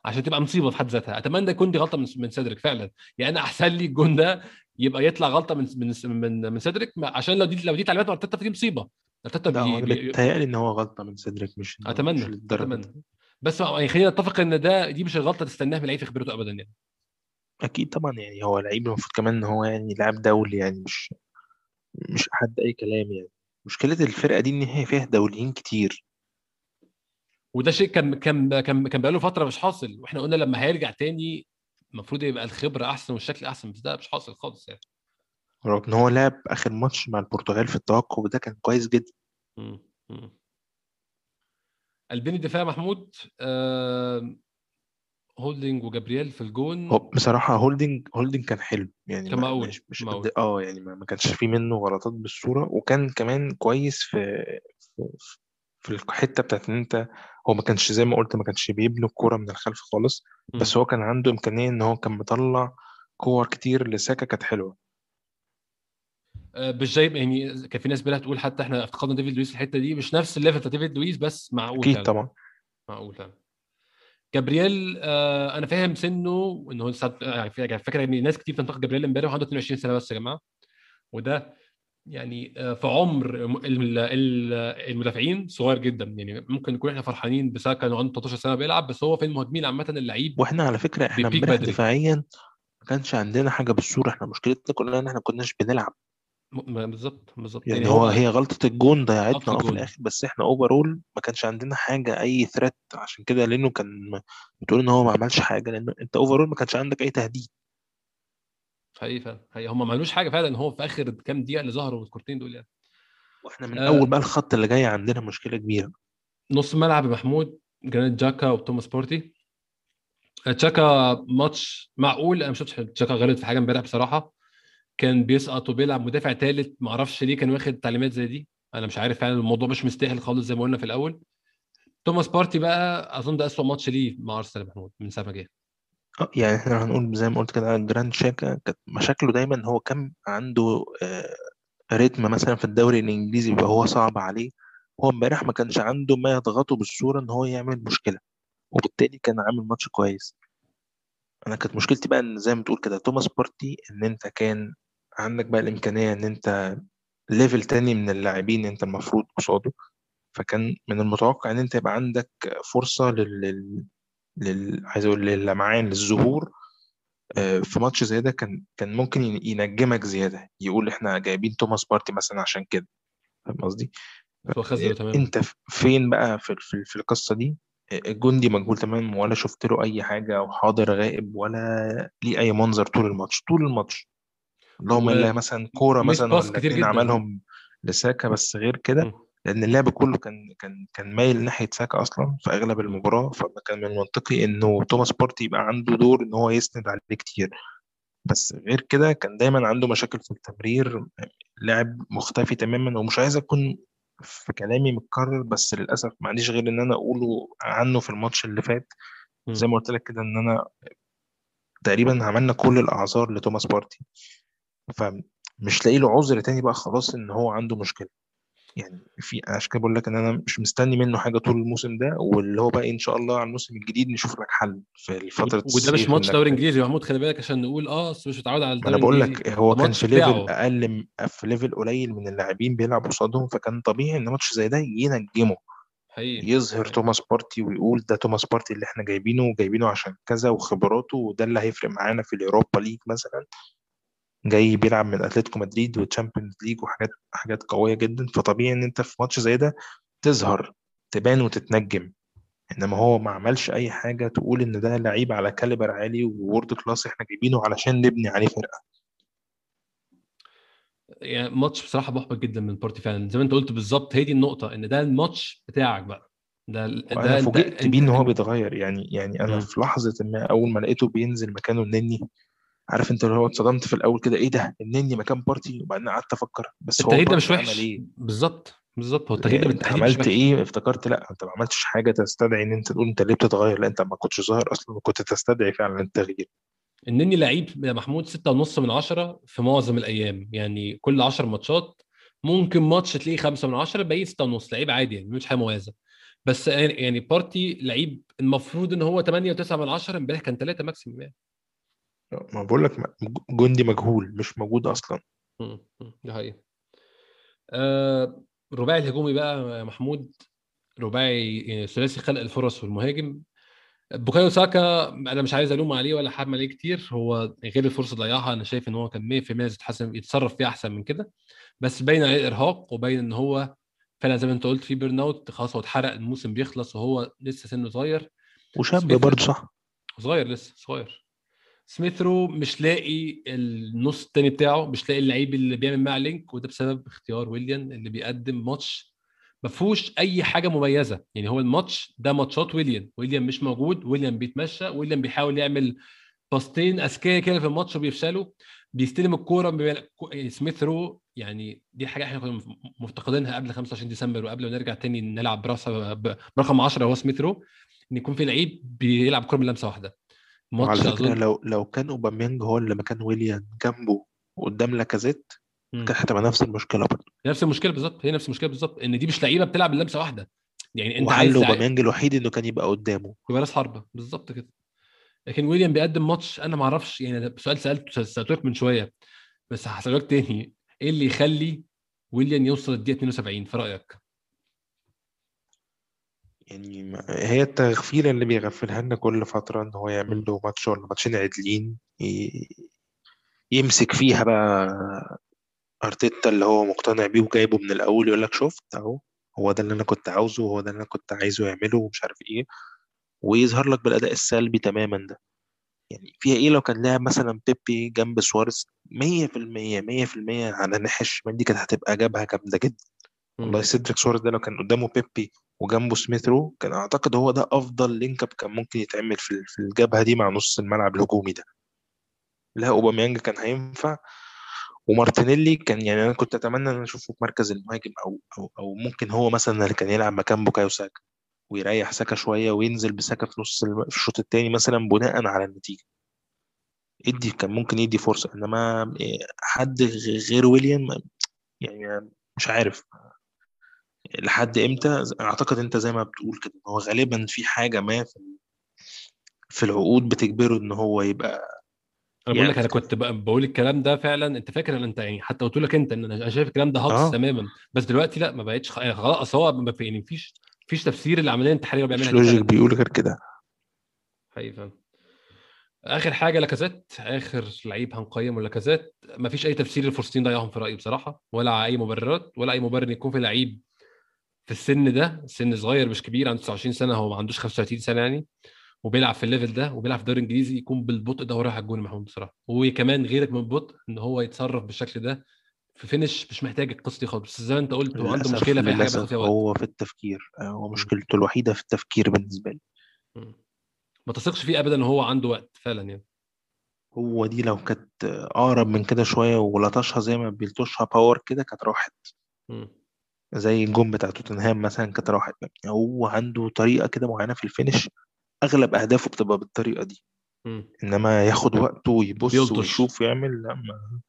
عشان تبقى مصيبة في حد ذاتها. أتمنى يكون دي غلطة من من سيدريك فعلا. يعني أنا أحسن لي الجون ده يبقى يطلع غلطة من من من, من سيدريك عشان لو دي لو دي تعليمات أرتيتا فدي مصيبة. أرتيتا بي... بيتهيألي إن هو غلطة من سيدريك مش أتمنى مش أتمنى. بس يعني خلينا نتفق إن ده دي مش الغلطة تستناها من لعيب في خبرته ابدا يعني. أكيد طبعا يعني هو لعيب المفروض كمان إن هو يعني لاعب دولي يعني مش مش حد أي كلام يعني. مشكلة الفرقة دي إن هي فيها دوليين كتير. وده شيء كان كان كان كان بقاله فترة مش حاصل. وإحنا قلنا لما هيرجع تاني المفروض يبقى الخبرة أحسن والشكل أحسن بس ده مش حاصل خالص يعني. رغم إن هو لعب آخر ماتش مع البرتغال في التوقف وده كان كويس جدا. قلبين الدفاع محمود آه هولدنج وجابرييل في الجون. هو بصراحة هولدنج هولدنج كان حلو. يعني كان معقول مش, مش. آه يعني ما ما كانش فيه منه غلطات بالصورة. وكان كمان كويس في في, في الحتة بتاعت إن أنت هو ما كانش زي ما قلت ما كانش بيبني الكورة من الخلف خالص م. بس هو كان عنده إمكانية إن هو كان مطلع كور كتير لساكا كانت حلوة. آه، مش زي يعني كان في ناس بلا تقول حتى إحنا افتقدنا ديفيد لويس الحتة دي. مش نفس ال level بتاع ديفيد لويس بس معقول أكيد. طبعا. معقول فعلا. جابرييل آه أنا فاهم سنه ان هو ساعات- يعني فاكر إن ناس كتير بتنتقد جابرييل إمبارح وعنده 22 سنة بس يا جماعة. وده يعني آه، في عمر الم- ال- ال- المدافعين صغير جدا. يعني ممكن نكون إحنا فرحانين بساكا إنه عنده 13 سنة بيلعب بس هو في المهاجمين عامة اللعيب وإحنا على فكرة إحنا امبارح. دفاعيا ما كانش عندنا حاجة بالصورة. إحنا مشكلتنا كلها إن إحنا كناش بنلعب. ما- بالظبط بالظبط. يعني هو هي غلطة الجون ضيعتنا آه في. الآخر بس إحنا overall ما كانش عندنا حاجة أي threat عشان كده لأنه كان بتقول إن هو ما عملش حاجة لأن أنت overall ما كانش عندك أي تهديد. حقيقي فعلا حقيقي. هم ما عملوش حاجة فعلا هو في آخر كام دقيقة اللي ظهروا الكورتين دول يعني. وإحنا من آه. أول بقى الخط اللي جاي عندنا مشكلة كبيرة. نص الملعب يا محمود جرانيت تشاكا وتوماس بارتي. تشاكا ماتش معقول أنا ما شفتش تشاكا غلط في حاجة امبارح بصراحة. كان بيسقط وبيلعب مدافع ثالث ما أعرفش ليه كان واخد تعليمات زي دي. أنا مش عارف فعلا الموضوع مش مستاهل خالص زي ما قلنا في الأول. توماس بارتي بقى أظن ده أسوأ ماتش ليه مع أرسنال محمود من ساعة ما جه. آه يعني إحنا هنقول زي ما قلت كده جرانيت تشاكا كانت مشاكله دايما هو كان عنده آه، ريتم مثلا في الدوري الإنجليزي بيبقى هو صعب عليه. هو امبارح ما كانش عنده ما يضغطه بالصورة إن هو يعمل مشكلة وبالتالي كان عامل ماتش كويس. أنا كانت مشكلتي بقى إن زي ما تقول كده توماس بارتي إن أنت كان عندك بقى الإمكانية إن أنت level تاني من اللاعبين أنت المفروض قصاده. فكان من المتوقع إن أنت يبقى عندك فرصة لل, لل... عايز أقول للمعان للظهور آه، في ماتش زي ده كان كان ممكن ين- ينجمك زيادة يقول إحنا جايبين توماس بارتي مثلا عشان كده. فاهم قصدي؟ تماما. أنت فين بقى في في, في القصة دي؟ الجندي مجهول تمام ولا شفت له أي حاجة أو حاضر غائب ولا ليه أي منظر طول الماتش طول الماتش. اللهم الا مثلا كورة مثلا ولا كتير جدا. عملهم لساكا بس غير كده. لأن اللعب كله كان كان كان مايل ناحية ساكا أصلا في أغلب المباراة فكان من المنطقي إنه توماس بارتي يبقى عنده دور إن هو يسند عليه كتير بس غير كده كان دايما عنده مشاكل في التمرير لاعب مختفي تماما ومش عايز أكون في كلامي متكرر بس للأسف ما عنديش غير إن أنا أقوله عنه في الماتش اللي فات. زي ما قلت لك كده إن أنا تقريبا عملنا كل الأعذار لتوماس بارتي فمش لاقي له عذر تاني بقى خلاص إن هو عنده مشكلة يعني في عشان كده بقول لك إن أنا مش مستني منه حاجة طول الموسم ده واللي هو بقى إن شاء الله على الموسم الجديد نشوف لك حل في فتره وده مش ماتش دوري إنجليزي يا محمود خلي بالك عشان نقول آه أصل مش متعود على الدوري أنا بقول لك هو كان في level. أقل في level قليل من اللاعبين بيلعب قصادهم فكان طبيعي إن ماتش زي ده ينجمه حقيقي يظهر. توماس بارتي ويقول ده توماس بارتي اللي إحنا جايبينه وجايبينه عشان كذا وخبراته وده اللي هيفرق معانا في اليوروبا ليج مثلا جاي بيلعب من أتلتيكو مدريد وال Champions League وحاجات حاجات قوية جدا فطبيعي إن أنت في ماتش زي ده تظهر تبان وتتنجم. إنما هو ما عملش أي حاجة تقول إن ده لعيب على caliber عالي world class إحنا جايبينه علشان نبني عليه فرقة. يعني ماتش بصراحة محبط جدا من بارتي فعلا. زي ما أنت قلت بالظبط هي دي النقطة إن ده الماتش بتاعك بقى. ده ده فوجئت بيه إن هو بيتغير. يعني يعني أنا مم. في لحظة ما أول ما لقيته بينزل مكانه النني عارف انت اللي هو اتصدمت في الأول كده إيه ده؟ النني مكان بارتي؟ وبعدين قعدت أفكر. بس هو التغيير ده مش وحش. إيه؟ بالظبط بالظبط. هو التغيير ده يعني انت مش عملت إيه؟ افتكرت لأ أنت ما عملتش حاجة تستدعي إن أنت تقول أنت ليه بتتغير؟ لأ أنت ما كنتش ظاهر أصلا وكنت تستدعي فعلا التغيير. النني لعيب يا محمود ستة ونص من عشرة في معظم الأيام. يعني كل 10 ماتشات ممكن ماتش تلاقيه خمسة من عشرة الباقي ستة ونص. لعيب عادي يعني مش حاجة مميزة. بس يعني بارتي لعيب المفروض إن هو 8 و9 من عشرة امبارح كان 3 maximum يعني. ما بقول لك جندي مجهول مش موجود أصلا. ده حقيقي آه الرباعي الهجومي بقى يا محمود. رباعي يعني ثلاثي خلق الفرص والمهاجم بوكايو ساكا أنا مش عايز ألوم عليه ولا حرم عليه كتير. هو غير الفرصة اللي ضيعها أنا شايف إن هو كان 100% يتحسن يتصرف فيها أحسن من كده. بس باين عليه الارهاق وباين إن هو فعلا زي ما أنت قلت في burnout خلاص هو اتحرق الموسم بيخلص وهو لسه سنه صغير. وشاب برضه صح؟ صغير لسه صغير. سميث رو مش لاقي النص التاني بتاعه مش لاقي اللعيب اللي بيعمل معاه link وده بسبب اختيار ويليان اللي بيقدم ماتش ما فيهوش أي حاجة مميزة. يعني هو الماتش ده ماتشات ويليان ويليان مش موجود ويليان بيتمشى ويليان بيحاول يعمل باصتين أذكياء كده في الماتش وبيفشلوا بيستلم الكورة يعني سميث رو يعني دي حاجة إحنا كنا مفتقدينها قبل 25 ديسمبر وقبل ما نرجع تاني نلعب برقم 10 هو سميث رو إن يكون في لعيب بيلعب كورة من لمسة واحدة. وعلى ماتش فكرة أظن. لو لو كان أوباميانج هو اللي مكان ويليان جنبه قدام لاكازيت مم. كانت هتبقى نفس المشكلة برضه. نفس المشكلة بالظبط هي نفس المشكلة بالظبط إن دي مش لعيبة بتلعب من لمسه واحدة. يعني أنت عايز وحل لعيب- أوباميانج الوحيد إنه كان يبقى قدامه. يبقى راس حربة بالظبط كده. لكن ويليان بيقدم ماتش أنا ما أعرفش يعني ده سؤال سالته سالته لك من شوية بس هسالك تاني. إيه اللي يخلي ويليام يوصل الدقيقة 72 في رأيك؟ يعني ما- هي التغفيلة اللي بيغفلها لنا كل فترة إن هو يعمل. له ماتش ولا ماتشين عادلين ي- يمسك فيها بقى أرتيتا اللي هو مقتنع بيه وجايبه من الأول يقول لك شفت أهو هو ده اللي أنا كنت عاوزه وهو ده اللي أنا كنت عايزه يعمله ومش عارف إيه ويظهر لك بالأداء السلبي تماما ده. يعني فيها إيه لو كان لاعب مثلا بيبي جنب سواريز؟ 100% 100% على الناحيه الشمال دي كانت هتبقى جبهة جامدة جدا. والله سيدريك سواريز ده لو كان قدامه بيبي وجنبه سميث رو كان أعتقد هو ده أفضل link up كان ممكن يتعمل في في الجبهة دي مع نص الملعب الهجومي ده. لا أوباميانج كان هينفع. ومارتينيلي كان يعني أنا كنت أتمنى إن أشوفه في مركز المهاجم أو أو أو ممكن هو مثلا اللي كان يلعب مكان بوكايو ساكا ويريح ساكا شوية وينزل بساكا في نص. في الشوط الثاني مثلا بناء على النتيجة. ادي كان ممكن يدي فرصة إنما إيه، حد غير ويليان يعني مش عارف. لحد إمتى أعتقد أنت زي ما بتقول كده هو غالبا في حاجة ما في في العقود بتجبره إن هو يبقى أنا بقول لك أنا كده. كنت بق- بقول الكلام ده فعلا أنت فاكر إن أنت يعني حتى قلت لك أنت إن أنا شايف الكلام ده هاكس آه. تماما بس دلوقتي لأ ما بقتش خ- يعني خلاص هو ما يعني مفيش مفيش تفسير للعملية الانتحاريه اللي بيعملها logic بيقول غير كده حقيقي آخر حاجة لاكازيت آخر لعيب هنقيمه لاكازيت مفيش أي تفسير للفرصتين ضيعهم في رأيي بصراحة ولا أي مبررات ولا أي مبرر يكون في لعيب في السن ده سن صغير مش كبير عنده 29 سنة هو ما عندوش 35 سنة يعني وبيلعب في ال level ده وبيلعب في الدوري الانجليزي يكون بالبطء ده ورايح الجون محمود بصراحه وكمان غيرك من البطء إن هو يتصرف بالشكل ده في finish مش محتاج القصة دي خالص. بس زي ما أنت قلت هو عنده مشكلة في حاجة فيها وقت. هو في التفكير آه، هو مشكلته الوحيدة في التفكير بالنسبة لي. ما تثقش فيه ابدا إن هو عنده وقت فعلا يعني. هو دي لو كانت أقرب من كده شوية ولطشها زي ما بيلطشها power كده كانت راحت. زي الجون بتاع توتنهام مثلا كانت راحت هو عنده طريقة كده معينة في ال finish أغلب أهدافه بتبقى بالطريقة دي. مم. إنما ياخد وقته ويبص. ويشوف ويعمل لأ ما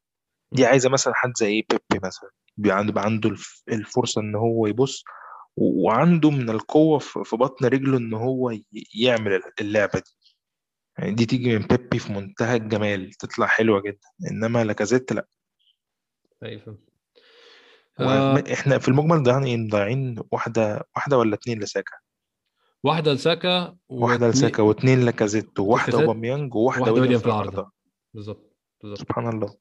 دي عايزة مثلا حد زي بيبي مثلا. بيبقى عنده بيبقى عنده الف- الفرصة إن هو يبص وعنده من القوة في بطن رجله إن هو يعمل اللعبة دي. يعني دي تيجي من بيبي في منتهى الجمال تطلع حلوة جدا. إنما لاكازيت لأ. أيوه آه إحنا في المجمل ضايعين ضايعين واحدة واحدة ولا اتنين لساكا. واحدة لساكا واحدة واتنين- لساكا لاكازيت وواحدة لاكازيت أوباميانج وواحدة وواحدة ويليام في. العارضة بالظبط بالظبط. سبحان الله.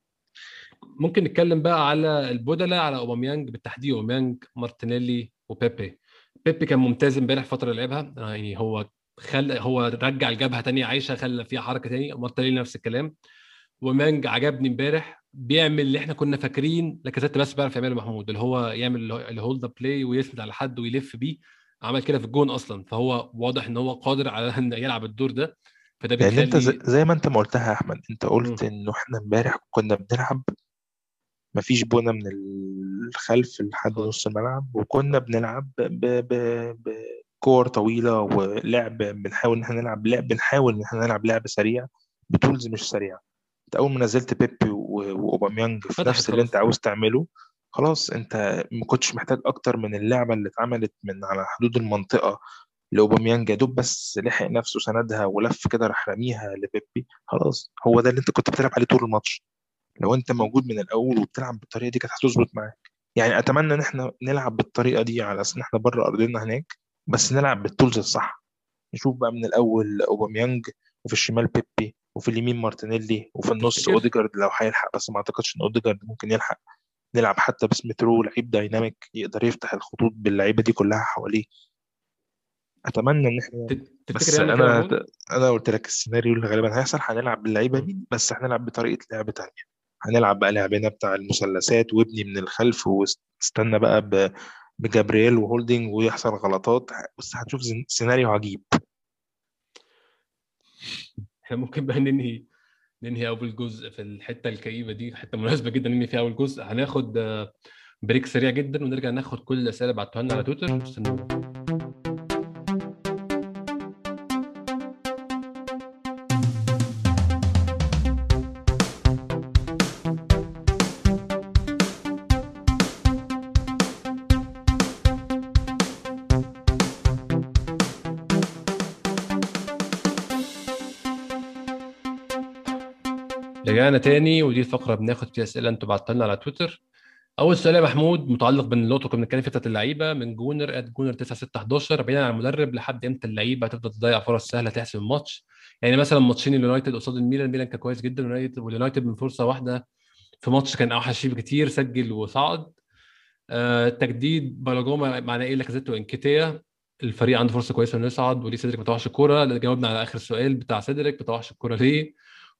ممكن نتكلم بقى على البدلاء على أوباميانج بالتحديد أوباميانج مارتينيلي وبيبي. بيبي كان ممتاز امبارح الفترة اللي لعبها. يعني هو خل هو رجع الجبهه تانية عايشة خلى فيها حركة تانية مارتينيلي نفس الكلام. أوباميانج عجبني امبارح. بيعمل اللي إحنا كنا فاكرين لاكازيت بس بيعرف يعمله محمود اللي هو يعمل ال hold play ويسند على حد ويلف بيه عمل كده في الجون أصلا. فهو واضح إن هو قادر على إن يلعب الدور ده. فده لأن أنت بيخلي زي, ما أنت ما قلتها يا أحمد أنت قلت إنه إحنا إمبارح كنا بنلعب مفيش بونا من الخلف لحد نص الملعب وكنا بنلعب بكور طويلة ولعب بنحاول إن إحنا نلعب لعب بنحاول إن إحنا نلعب لعب سريع بتولز مش سريعة أنت أول ما نزلت بيبي وأوباميانج في نفس اللي انت عاوز تعمله. خلاص انت ما كنتش محتاج أكتر من اللعبة اللي اتعملت من على حدود المنطقة. لاوباميانج يا دوب بس لحق نفسه سندها ولف كده راح راميها لبيبي خلاص. هو ده اللي انت كنت بتلعب عليه طول الماتش. لو انت موجود من الأول وبتلعب بالطريقة دي كانت هتظبط معاك. يعني أتمنى إن إحنا نلعب بالطريقة دي على أساس إن إحنا بره أرضنا هناك بس نلعب بال tools الصح. نشوف بقى من الأول اوباميانج وفي الشمال بيبي وفي اليمين مارتينيلي وفي النص أوديجارد لو هيلحق بس ما أعتقدش إن أوديجارد ممكن يلحق. نلعب حتى بسميث رو لعيب dynamic يقدر يفتح الخطوط باللعيبة دي كلها حواليه. أتمنى إن إحنا بس يعني أنا أنا قلت لك السيناريو اللي غالبا هيحصل هنلعب باللعيبة دي بس هنلعب بطريقة لعب تانية. هنلعب بقى لعبنا بتاع المثلثات وابني من الخلف واستنى بقى. بجابرييل وهولدنج ويحصل غلطات. بس هتشوف سيناريو عجيب. إحنا ممكن بقى ننهي ننهي أول جزء في الحتة الكئيبة دي حتة مناسبة جدا ننهي فيها أول جزء. هناخد بريك سريع جدا ونرجع ناخد كل الأسئلة اللي بعتوها لنا على تويتر. رجعنا تاني ودي الفقره بناخد فيها أسئلة أنتوا بعتوا لنا على تويتر. أول سؤال يا محمود متعلق بالنقطة كنا بنتكلم فيها بتاعت اللعيبة من Gooner at Gooner 9611 بعيدا عن المدرب لحد إمتى اللعيبة هتفضل تضيع فرص سهلة تحسم الماتش؟ يعني مثلا ماتشين اليونايتد قصاد الميلان الميلان كان كويس جدا واليونايتد من فرصة واحدة في ماتش كان أوحش فيه بكتير سجل وصعد. آه تجديد بالاجوما معناه إيه؟ لاكازيت وإنكيتيا. الفريق عنده فرصة كويسة إنه يصعد وليه سيدريك ما طوحش الكوره جاوبنا على آخر السؤال بتاع سيدريك ما الكورة ليه؟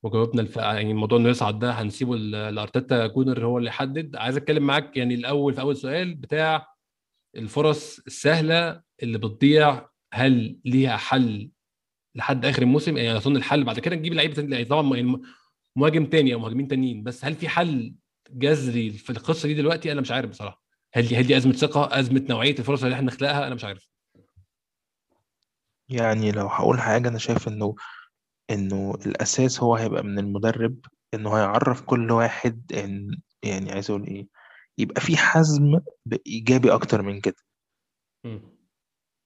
وجاوبنا الف... يعني موضوع إنه يصعد ده هنسيبه لارتيتا جونر هو اللي يحدد. عايز أتكلم معاك يعني الأول في أول سؤال بتاع الفرص السهلة اللي بتضيع هل ليها حل لحد آخر الموسم؟ يعني أظن الحل بعد كده نجيب لعيبة يعني طبعا مهاجم تاني أو مهاجمين تانيين بس هل في حل جذري في القصة دي دلوقتي؟ أنا مش عارف بصراحة. هل دي هل دي أزمة ثقة أزمة نوعية الفرص اللي إحنا نخلقها؟ أنا مش عارف. يعني لو هقول حاجة أنا شايف إنه إنه الأساس هو هيبقى من المدرب إنه هيعرف كل واحد إن يعني عايز أقول إيه يبقى في حزم إيجابي أكتر من كده.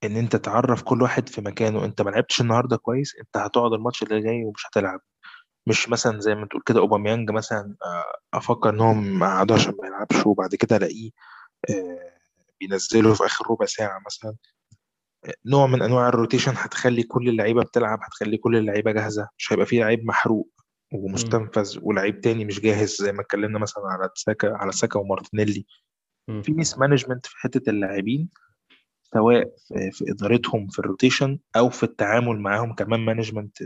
إن أنت تعرف كل واحد في مكانه أنت ما لعبتش النهارده كويس أنت هتقعد الماتش اللي جاي ومش هتلعب. مش مثلا زي ما تقول كده أوباميانج مثلا آه، أفكر ان هو ما عشان ما يلعبش وبعد كده ألاقيه آه، بينزله في آخر ربع ساعة مثلا. نوع من أنواع ال rotation هتخلي كل اللعيبة بتلعب هتخلي كل اللعيبة جاهزة. مش هيبقى في لعيب محروق ومستنفذ ولعيب تاني مش جاهز زي ما اتكلمنا مثلا على ساكا على ساكا ومارتينيلي. في mismanagement في حتة اللاعبين سواء في إدارتهم في ال rotation أو في التعامل معاهم كمان management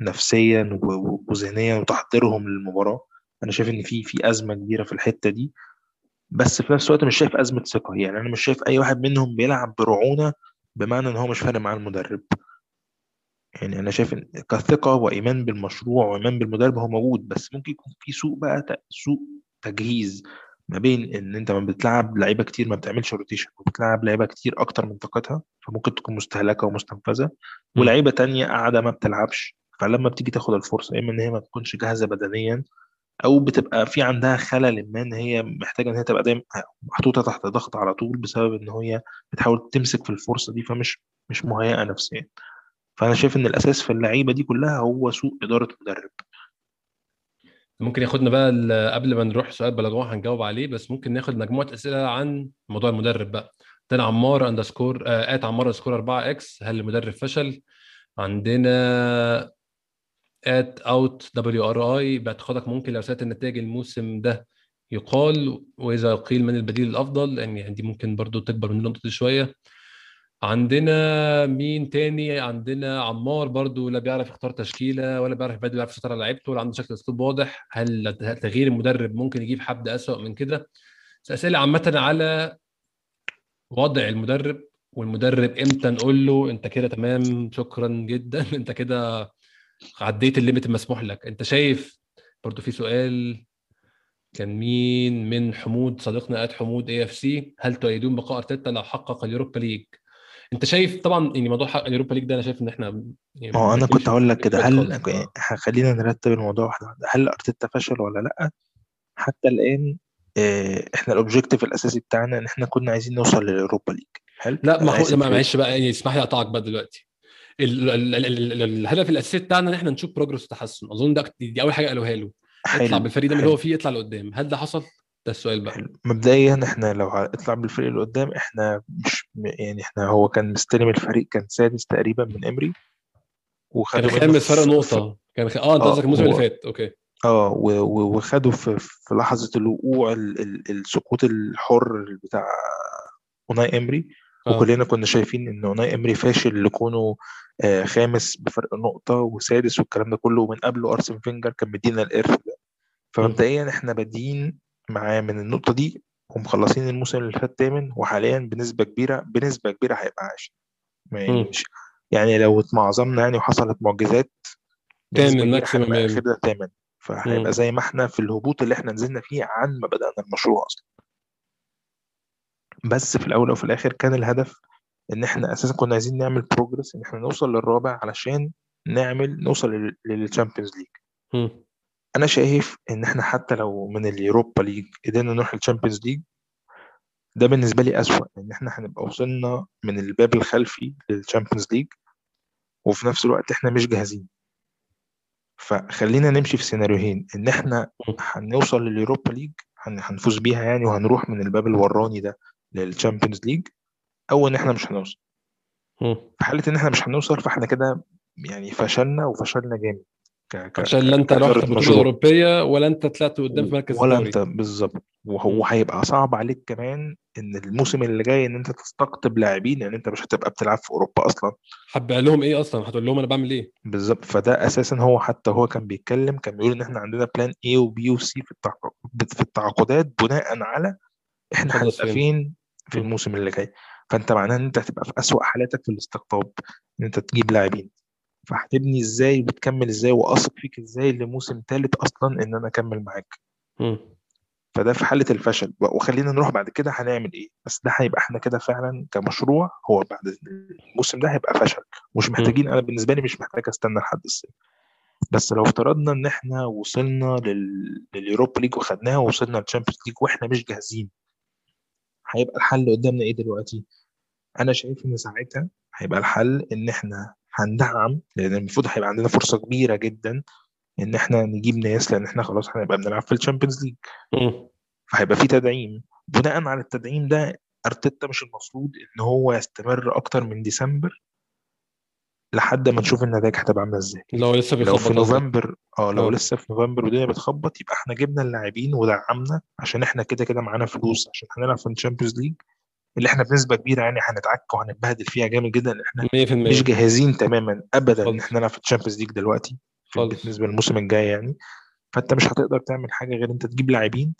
نفسيا وذهنيا وتحضيرهم للمباراة. أنا شايف إن في في أزمة كبيرة في الحتة دي. بس في نفس الوقت مش شايف أزمة ثقة. يعني أنا مش شايف أي واحد منهم بيلعب برعونة بمعنى إن هو مش فارق مع المدرب. يعني أنا شايف إن كثقة وإيمان بالمشروع وإيمان بالمدرب هو موجود بس ممكن يكون في سوء بقى سوء تجهيز ما بين إن أنت ما بتلعب لعيبة كتير ما بتعملش روتيشن وبتلعب لعيبة كتير أكتر من طاقتها فممكن تكون مستهلكة ومستنفذة. ولعيبة تانية قاعدة ما بتلعبش فلما بتيجي تاخد الفرصة إما إن هي ما تكونش جاهزة بدنيا أو بتبقى في عندها خلل ما إن هي محتاجة إن هي تبقى دايما محطوطة تحت ضغط على طول بسبب إن هي بتحاول تمسك في الفرصة دي فمش مش مهيئة نفسيا. فأنا شايف إن الأساس في اللعيبة دي كلها هو سوء إدارة مدرب ممكن ياخدنا بقى قبل ما نروح سؤال بلاجوع هنجاوب عليه بس ممكن ناخد مجموعة أسئلة عن موضوع المدرب بقى. ده عمار underscore at عمار underscore 4 X هل المدرب فشل؟ عندنا W R E باعتقادك ممكن لو ساءت النتائج الموسم ده يقال وإذا قيل من البديل الأفضل يعني دي ممكن برضو تكبر من النقطة شوية. عندنا مين تاني؟ عندنا عمار برضو لا بيعرف يختار تشكيلة ولا بيعرف يبدل بيعرف يسيطر على لعيبته ولا عنده شكل أسلوب واضح. هل تغيير المدرب ممكن يجيب حد اسوء من كده؟ اسئله عامة على وضع المدرب والمدرب إمتى نقول له أنت كده تمام شكرا جدا أنت كده عديت ال limit المسموح لك. انت شايف برضو في سؤال كان مين من حمود صديقنا at حمود AFC هل تؤيدون بقاء أرتيتا لو حقق اليوروبا ليج؟ انت شايف طبعا يعني موضوع حق اليوروبا ليج ده أنا شايف إن إحنا يعني ما هو أنا كنت هقول لك كده هل خلينا نرتب الموضوع واحدة واحدة. هل أرتيتا فشل ولا لأ؟ حتى الآن آه، إحنا ال objective الأساسي بتاعنا إن إحنا كنا عايزين نوصل لليوروبا ليج. هل لا ما هو معلش بقى يعني اسمح لي أقطعك بقى دلوقتي. الهدف الأساسي بتاعنا إن إحنا نشوف progress وتحسن أظن ده دي أول حاجة قالوها له. اطلع بالفريق ده اللي هو فيه يطلع لقدام. هل ده حصل؟ ده السؤال بقى. حلو. مبدئيا إحنا لو اطلع بالفريق اللي قدام إحنا مش يعني إحنا هو كان مستلم الفريق كان سادس تقريبا من إمري. وخدوا كان خامس فرق نقطة. كان خ... آه أنت قصدك الموسم اللي فات. okay. آه وخدوا في, في لحظة الوقوع السقوط الحر بتاع أوناي إمري. آه. وكلنا كنا شايفين إن أوناي إمري فاشل لكونه آه خامس بفرق نقطة وسادس والكلام ده كله ومن قبله أرسن فينجر كان مدينا الإرث ده. فمبدئيا إحنا بادئين معاه من النقطة دي ومخلصين الموسم اللي فات تامن وحاليا بنسبة كبيرة بنسبة كبيرة هيبقى عاشر مش يعني لو اتمعظمنا يعني وحصلت معجزات تامن maximum كده تامن. فهيبقى زي ما إحنا في الهبوط اللي إحنا نزلنا فيه عن ما بدأنا المشروع أصلا. بس في الأول وفي الآخر كان الهدف إن إحنا أساسا كنا عايزين نعمل progress إن إحنا نوصل للرابع علشان نعمل نوصل للتشامبيونز ليج أنا شايف إن إحنا حتى لو من اليوروبا ليج قدرنا نروح للتشامبيونز ليج ده بالنسبة لي أسوأ إن إحنا هنبقى وصلنا من الباب الخلفي للتشامبيونز ليج وفي نفس الوقت إحنا مش جاهزين. فخلينا نمشي في سيناريوهين إن إحنا هنوصل لليوروبا ليج هنفوز بيها يعني وهنروح من الباب الوراني ده. للتشامبيونز ليج أو إن إحنا مش هنوصل. في حالة إن إحنا مش هنوصل فإحنا كده يعني فشلنا وفشلنا جامد. ك... عشان لا أنت رحت بطولة أوروبية ولا أنت طلعت قدام في مركز ولا الدوري. أنت بالظبط. وهو هيبقى صعب عليك كمان إن الموسم اللي جاي إن أنت تستقطب لاعبين يعني أنت مش هتبقى بتلعب في أوروبا أصلا. هتبيع لهم إيه أصلا؟ هتقول لهم أنا بعمل إيه؟ بالظبط. فده أساسا هو حتى هو كان بيتكلم كان بيقول إن إحنا عندنا بلان اي وبي وسي في في التعاقدات بناء على إحنا هنبقى فين في الموسم اللي جاي. فأنت معناه إن أنت هتبقى في أسوأ حالاتك في الاستقطاب إن أنت تجيب لاعبين. فهتبني إزاي وبتكمل إزاي وأثق فيك إزاي لموسم ثالث أصلا إن أنا أكمل معاك. فده في حالة الفشل. وخلينا نروح بعد كده هنعمل إيه. بس ده هيبقى إحنا كده فعلا كمشروع هو بعد الموسم ده هيبقى فشل. مش محتاجين أنا بالنسبة لي مش محتاج أستنى لحد الصيف. بس لو افترضنا إن إحنا وصلنا لل... لليوروبا ليج وخدناها ووصلنا للتشامبيونز ليج وإحنا مش جاهزين هيبقى الحل قدامنا إيه دلوقتي؟ أنا شايف إن ساعتها هيبقى الحل إن إحنا هندعم لأن المفروض هيبقى عندنا فرصة كبيرة جدا إن إحنا نجيب ناس لأن إحنا خلاص هنبقى بنلعب في الشامبيونز ليج فهيبقى في تدعيم. بناء على التدعيم ده أرتيتا مش المفروض إن هو يستمر أكتر من ديسمبر. لحد ما نشوف النتائج هتبقى عاملة إزاي. لو لسه لو في نوفمبر آه لو أوه. لسه في نوفمبر والدنيا بتخبط يبقى إحنا جبنا اللاعبين ودعمنا عشان إحنا كده كده معانا فلوس عشان هنلعب في الشامبيونز ليج اللي إحنا بنسبة كبيرة يعني هنتعك وهنتبهدل فيها جامد جدا. إحنا 100% مش جاهزين تماما ابدا ان إحنا نلعب في الشامبيونز ليج دلوقتي بالنسبة للموسم الجاي يعني. فأنت مش هتقدر تعمل حاجة غير أنت تجيب لاعبين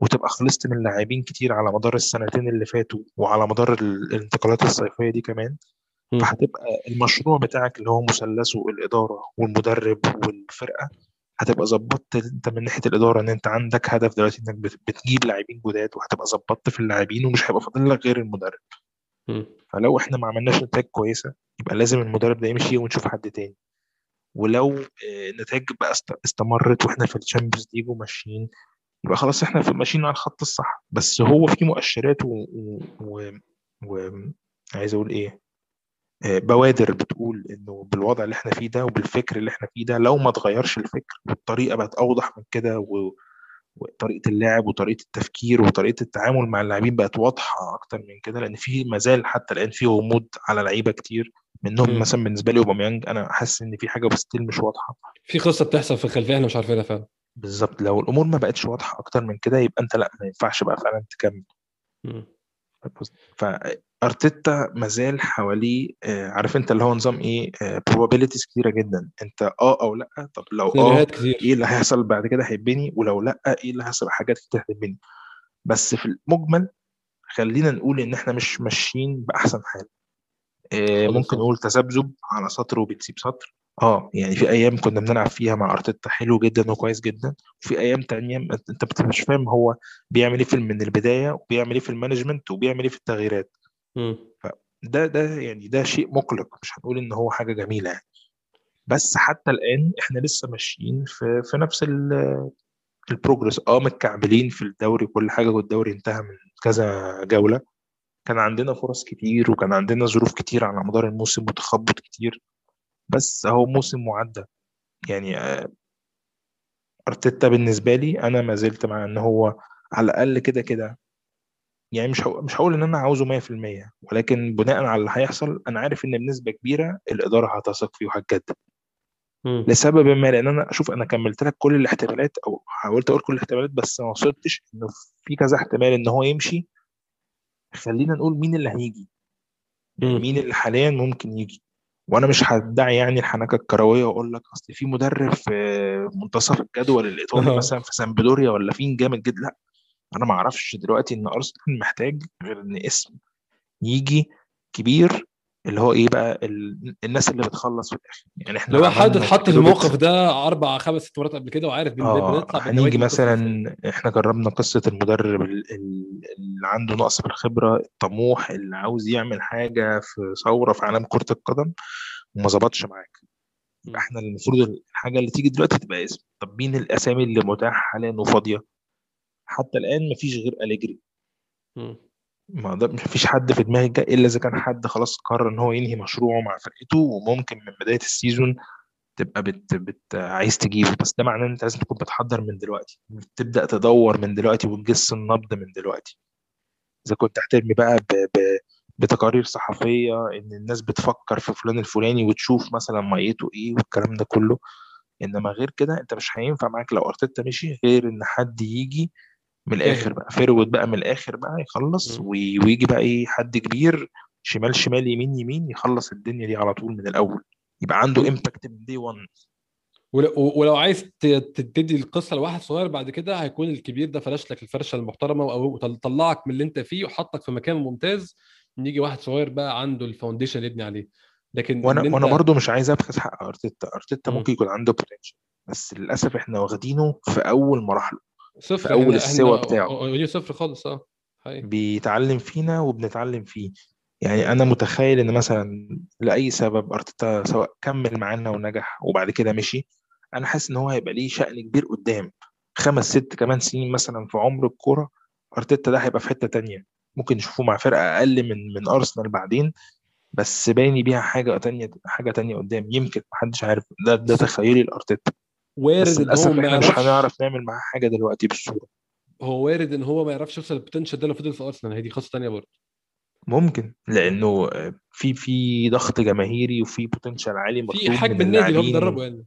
وتبقى خلصت من لاعبين كتير على مدار السنتين اللي فاتوا وعلى مدار الانتقالات الصيفية دي كمان. فهتبقى المشروع بتاعك اللي هو مثلثه الإدارة والمدرب والفرقة هتبقى ظبطت انت من ناحية الإدارة إن انت عندك هدف دلوقتي إنك بتجيب لاعبين جداد وهتبقى ظبطت في اللاعبين ومش هيبقى فاضل لك غير المدرب. فلو إحنا ما عملناش نتائج كويسة يبقى لازم المدرب ده يمشي ونشوف حد تاني. ولو النتائج بقى استمرت وإحنا في الشامبيونز ليج وماشيين يبقى خلاص إحنا في ماشيين على الخط الصح. بس هو في مؤشرات و, و... و... عايز أقول إيه؟ آه، بوادر بتقول إنه بالوضع اللي إحنا فيه ده وبالفكر اللي إحنا فيه ده لو ما اتغيرش الفكر والطريقة بقت أوضح من كده و... وطريقة اللعب وطريقة التفكير وطريقة التعامل مع اللاعبين بقت واضحة أكتر من كده لأن في مازال حتى الآن في غموض على لعيبة كتير منهم مثلا بالنسبة لي أوباميانج أنا حاسس إن في حاجة بس مش واضحة. في قصة بتحصل في الخلفيه إحنا مش عارفينها فعلا. بالظبط لو الأمور ما بقتش واضحة أكتر من كده يبقى أنت لأ ما ينفعش بقى فعلا تكمل. فارتيتا مازال حواليه آه، عارف أنت اللي هو نظام إيه؟ probabilities كتيرة جدا. أنت آه أو لأ؟ طب لو آه كتير. إيه اللي هيحصل بعد كده هيبني ولو لأ إيه اللي هيحصل؟ حاجات كتير هتبني بس في المجمل خلينا نقول إن إحنا مش ماشيين بأحسن حال. آه، ممكن نقول تذبذب على سطر وبتسيب سطر. آه يعني في أيام كنا بنلعب فيها مع أرتيتا حلو جدا وكويس جدا. وفي أيام تانية أنت مش فاهم هو بيعمل إيه في من البداية وبيعمل إيه في المانجمنت وبيعمل إيه في التغييرات. مم. ده ده يعني ده شيء مقلق مش هنقول إن هو حاجة جميلة يعني. بس حتى الآن إحنا لسه ماشيين في في نفس البروجرس آه متكعبلين في الدوري كل حاجة والدوري انتهى من كذا جولة. كان عندنا فرص كتير وكان عندنا ظروف كتير على مدار الموسم وتخبط كتير. بس أهو موسم معدى. يعني آه، أرتيتا بالنسبة لي أنا ما زلت مع إن هو على الأقل كده كده يعني مش مش هقول إن أنا عاوزه 100% ولكن بناء على اللي هيحصل أنا عارف إن بنسبة كبيرة الإدارة هتثق فيه وهتجدد. لسبب ما لأن أنا أشوف أنا كملت لك كل الاحتمالات أو حاولت أقول كل الاحتمالات بس ما وصلتش انه في كذا احتمال إن هو يمشي. خلينا نقول مين اللي هيجي. يعني مين اللي حاليا ممكن يجي. وأنا مش هدعي يعني الحنكة الكروية وأقول لك أصل في مدرب في منتصف الجدول الإيطالي مثلا في سامبدوريا ولا فين جامد جدا لأ. أنا ما أعرفش دلوقتي إن أرسنال محتاج غير إن اسم يجي كبير اللي هو إيه بقى ال... الناس اللي بتخلص في الآخر. يعني إحنا لو حد اتحط في الموقف ده أربع خمس ست مرات قبل كده وعارف آه هنيجي مثلا إحنا جربنا قصة المدرب اللي عنده نقص في الخبرة الطموح اللي عاوز يعمل حاجة في ثورة في عالم كرة القدم وما ظبطش معاك. يبقى إحنا المفروض الحاجة اللي تيجي دلوقتي تبقى اسم. طب مين الأسامي اللي متاحة حاليا وفاضية؟ حتى الآن مفيش غير أليجري. ما ده مش فيش حد في دماغي جاي إلا إذا كان حد خلاص قرر إن هو ينهي مشروعه مع فرقته وممكن من بداية السيزون تبقى بت, بت عايز تجيبه. بس ده معناه إن أنت لازم تكون بتحضر من دلوقتي. تبدأ تدور من دلوقتي وتجس النبض من دلوقتي. إذا كنت تحترمي بقى ب... ب... بتقارير صحفية إن الناس بتفكر في فلان الفلاني وتشوف مثلا ميته إيه والكلام ده كله. إنما غير كده أنت مش هينفع معاك لو أرتيتا مشي غير إن حد يجي من الآخر بقى في رود بقى من الآخر بقى يخلص ويجي بقى إيه حد كبير شمال شمال يمين يمين يخلص الدنيا دي على طول من الأول. يبقى عنده impact من دي 1 ولو عايز تدي القصة لواحد صغير بعد كده هيكون الكبير ده فرش لك الفرشة المحترمة أو طلعك من اللي أنت فيه وحطك في مكان ممتاز. يجي واحد صغير بقى عنده ال foundation يبني عليه. لكن وأنا أنت... وأنا برضه مش عايز أبخس حق أرتيتا. أرتيتا ممكن يكون عنده potential بس للأسف إحنا واخدينه في أول مراحله. صفر في اول السوا بتاعه. صفر خالص آه بيتعلم فينا وبنتعلم فيه. يعني أنا متخيل إن مثلا لأي سبب أرتيتا سواء كمل معانا ونجح وبعد كده مشي أنا حاسس إن هو هيبقى ليه شأن كبير قدام. خمس ست كمان سنين مثلا في عمر الكورة أرتيتا ده هيبقى في حتة تانية. ممكن نشوفه مع فرقة أقل من من أرسنال بعدين بس بايني بيها حاجة تانية حاجة تانية قدام. يمكن محدش عارف. ده ده تخيلي لأرتيتا. وارد إن هو ما مش هنعرف نعمل معاه حاجة دلوقتي بالصورة هو وارد إن هو ما يعرفش يوصل ال potential ده لو فضل في أرسنال. هي دي قصه ثانية برضه. ممكن لأنه في في ضغط جماهيري وفي potential عالي في حجم النادي اللي هو بيدربه يعني.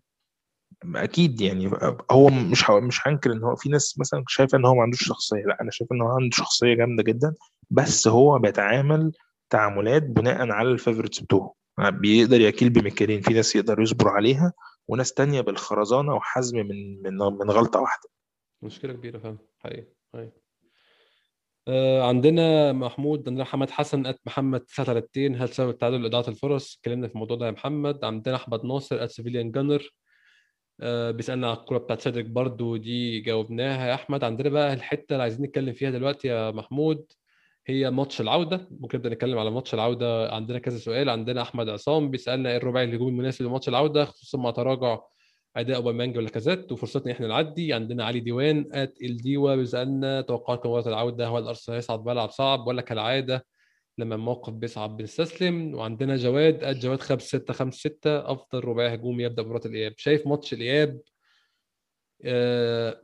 أكيد يعني هو مش مش هنكر إن هو في ناس مثلا شايفة إن هو ما عندوش شخصية. لأ أنا شايف إن هو عنده شخصية جامدة جدا بس هو بيتعامل تعاملات بناء على ال favorites بتوعه. بيقدر يكيل بمكيالين في ناس يقدر يصبر عليها وناس تانية بالخرزانة وحزم من من من غلطة واحدة. مشكلة كبيرة فعلا. حقيقي حقيقي. آه عندنا محمود عندنا محمد حسن at محمد 39 هل سبب التعادل إضاعة الفرص؟ اتكلمنا في الموضوع ده يا محمد. عندنا أحمد ناصر at civilian Gunner آه بيسألنا على الكوره بتاعت سيدريك برضو دي جاوبناها. يا أحمد عندنا بقى الحتة اللي عايزين نتكلم فيها دلوقتي يا محمود. هي ماتش العودة. ممكن نبدأ نتكلم على ماتش العودة. عندنا كذا سؤال. عندنا أحمد عصام بيسألنا إيه الرباعي الهجومي المناسب لماتش العودة خصوصا مع تراجع أداء أوباميانج ولاكازيت. وفرصتنا إحنا نعدي. عندنا علي ديوان ات الديوا بيسألنا توقعات مباراة العودة. هل الأرسنال هيصعد بلعب صعب ولا كالعادة لما الموقف بيصعب بنستسلم؟ وعندنا جواد ات جواد 5 6 5 6 أفضل رباعي هجومي يبدأ مباراه الإياب. شايف ماتش الإياب؟ آه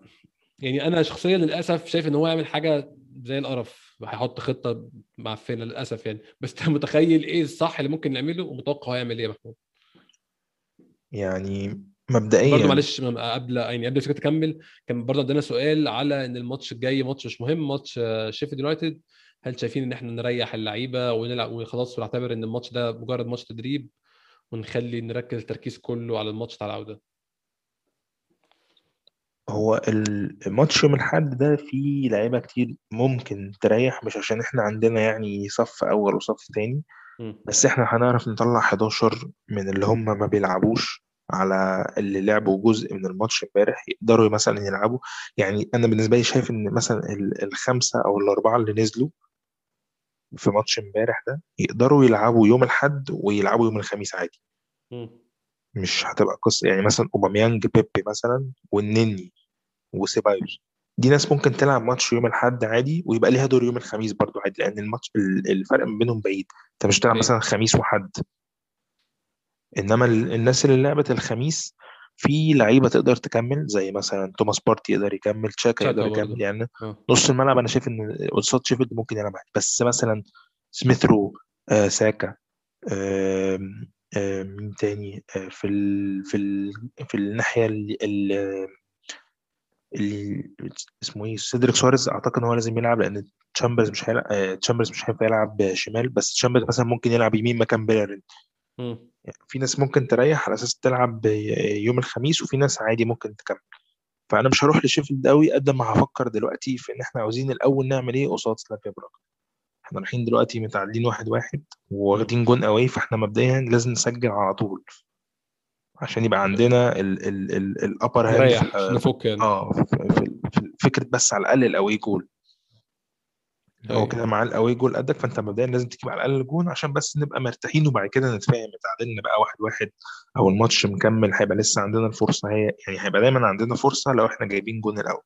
يعني أنا شخصيا للأسف شايف إن هو يعمل حاجة زي القرف هيحط خطة معفنه للأسف يعني. بس أنت متخيل إيه الصح اللي ممكن نعمله ومتوقع هو يعمل إيه يا محمود؟ يعني مبدئيا برضه معلش قبل يعني قبل فكره تكمل كان برضه عندنا سؤال على إن الماتش الجاي ماتش مش مهم ماتش شيفيلد يونايتد. هل شايفين إن إحنا نريح اللعيبة ونلعب وخلاص ونعتبر إن الماتش ده مجرد ماتش تدريب ونخلي نركز التركيز كله على الماتش بتاع العودة؟ هو الماتش يوم الأحد ده فيه لعيبة كتير ممكن تريح مش عشان إحنا عندنا يعني صف أول وصف تاني بس إحنا هنعرف نطلع 11 من اللي هم ما بيلعبوش على اللي لعبوا جزء من الماتش امبارح يقدروا مثلا يلعبوا. يعني أنا بالنسبة لي شايف إن مثلا ال- الخمسة أو الأربعة اللي نزلوا في ماتش امبارح ده يقدروا يلعبوا يوم الأحد ويلعبوا يوم الخميس عادي. مش هتبقى قصة يعني مثلا أوباميانج بيبي مثلا والنني وسيبايوس. دي ناس ممكن تلعب ماتش يوم الأحد عادي ويبقى ليها دور يوم الخميس برضو عادي لأن الماتش ال- الفرق ما بينهم بعيد. أنت مش تلعب إيه مثلا خميس وحد إنما ال- الناس اللي لعبت الخميس في لعيبة تقدر تكمل زي مثلا توماس بارتي يقدر يكمل تشاكا يقدر يكمل. يعني آه. نص الملعب أنا شايف إن قصاد شيفيلد ممكن يلعب عادي. بس مثلا سميث رو آه ساكا آم، مين تاني؟ آه في ال في ال في الناحية ال ال ال اسمه إيه؟ سيدريك سواريز أعتقد إن هو لازم يلعب لأن تشامبرز مش هيلعب آه تشامبرز مش هينفع يلعب شمال بس تشامبرز مثلا ممكن يلعب يمين مكان بيلرين. مم. في ناس ممكن تريح على أساس تلعب يوم الخميس وفي ناس عادي ممكن تكمل. فأنا مش هروح لشيفيلد قوي قد ما هفكر دلوقتي في إن إحنا عاوزين الأول نعمل إيه قصاد سلافيا براغ إحنا رايحين دلوقتي متعادلين واحد واحد. وواخدين جون قوي فاحنا مبدئيا لازم نسجل على طول عشان يبقى عندنا ال upper hand نفك يعني. آه في في- في فكرة بس على الأقل ال away goal هو أيوه. كده معاه ال away goal قدك فانت مبدئيا لازم تجيب على الأقل جون عشان بس نبقى مرتاحين وبعد كده نتفاهم. اتعادلنا بقى واحد واحد أو الماتش مكمل هيبقى لسه عندنا الفرصه هي يعني هيبقى دايما عندنا فرصة لو إحنا جايبين جون الأول.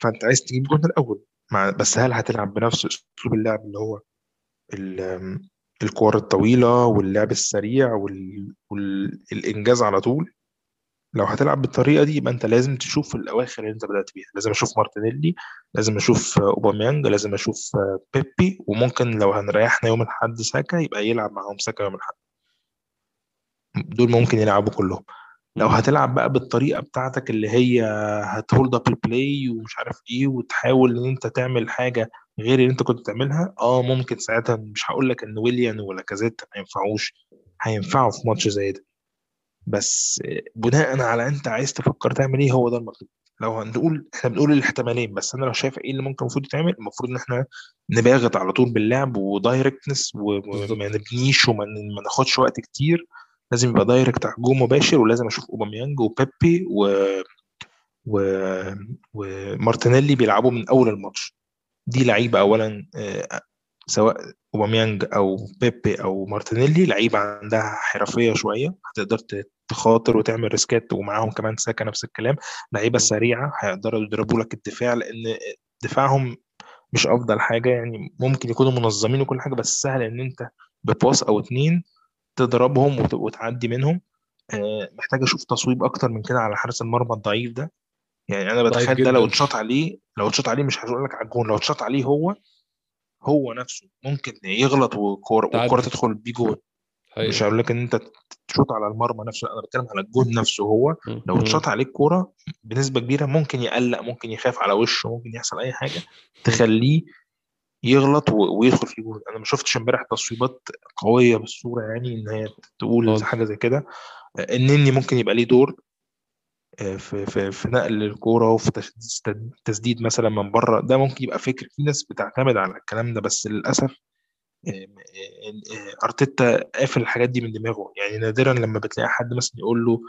فانت عايز تجيب جون الأول. مع بس هل هتلعب بنفس أسلوب اللعب اللي هو ال- الكور الطويلة واللعب السريع وال... والإنجاز على طول؟ لو هتلعب بالطريقة دي يبقى أنت لازم تشوف الأواخر اللي أنت بدأت بيها. لازم أشوف مارتينيلي لازم أشوف أوباميانج لازم أشوف بيبي وممكن لو هنريحنا يوم الأحد ساكا يبقى يلعب معاهم ساكا يوم الأحد. دول ممكن يلعبوا كلهم. لو. هتلعب بقى بالطريقة بتاعتك اللي هي هت hold up ال play ومش عارف إيه وتحاول إن أنت تعمل حاجة غير اللي أنت كنت تعملها آه ممكن ساعتها مش هقول لك إن ويليان ولاكازيت ما ينفعوش هينفعوا في ماتش زي ده. بس بناء على أنت عايز تفكر تعمل إيه هو ده المطلوب. لو هنقول إحنا بنقول الاحتمالين بس أنا لو شايف إيه اللي ممكن المفروض يتعمل المفروض إن إحنا نباغت على طول باللعب و directness وما نبنيش وما ما ناخدش وقت كتير لازم يبقى direct هجوم مباشر ولازم أشوف أوباميانج وبيبي و... و... ومارتينيلي بيلعبوا من أول الماتش دي لعيبة اولا آه، سواء أوباميانج أو بيبي أو مارتينيلي لعيبة عندها حرفية شوية هتقدر تخاطر وتعمل risk ات ومعاهم كمان ساكا نفس الكلام لعيبة. سريعة هيقدروا يضربوا لك الدفاع لأن دفاعهم مش أفضل حاجة يعني ممكن يكونوا منظمين وكل حاجة بس سهل إن أنت بباص أو اتنين تضربهم وت- وتعدي منهم. آه، محتاج أشوف تصويب أكتر من كده على حارس المرمى الضعيف ده. يعني أنا بتخيل ده لو اتشاط عليه لو اتشاط عليه مش هقول لك على الجون لو اتشاط عليه هو هو نفسه ممكن يغلط والكوره تدخل بيه جون. مش هقول لك إن أنت تشوط على المرمى نفسه أنا بتكلم على الجون نفسه هو. لو. اتشاط عليه الكورة بنسبة كبيرة ممكن يقلق ممكن يخاف على وشه ممكن يحصل أي حاجة. تخليه يغلط ويدخل في جول أنا ما شفتش امبارح تصويبات قوية بالصورة يعني إن هي تقول خالص. حاجة زي كده. النني ممكن يبقى ليه دور آه، في في في نقل الكورة وفي تسديد مثلا من بره. ده ممكن يبقى فكر. في ناس بتعتمد على الكلام ده بس للأسف آه، آه، آه، أرتيتا قافل الحاجات دي من دماغه. يعني نادرا لما بتلاقي حد مثلا يقول له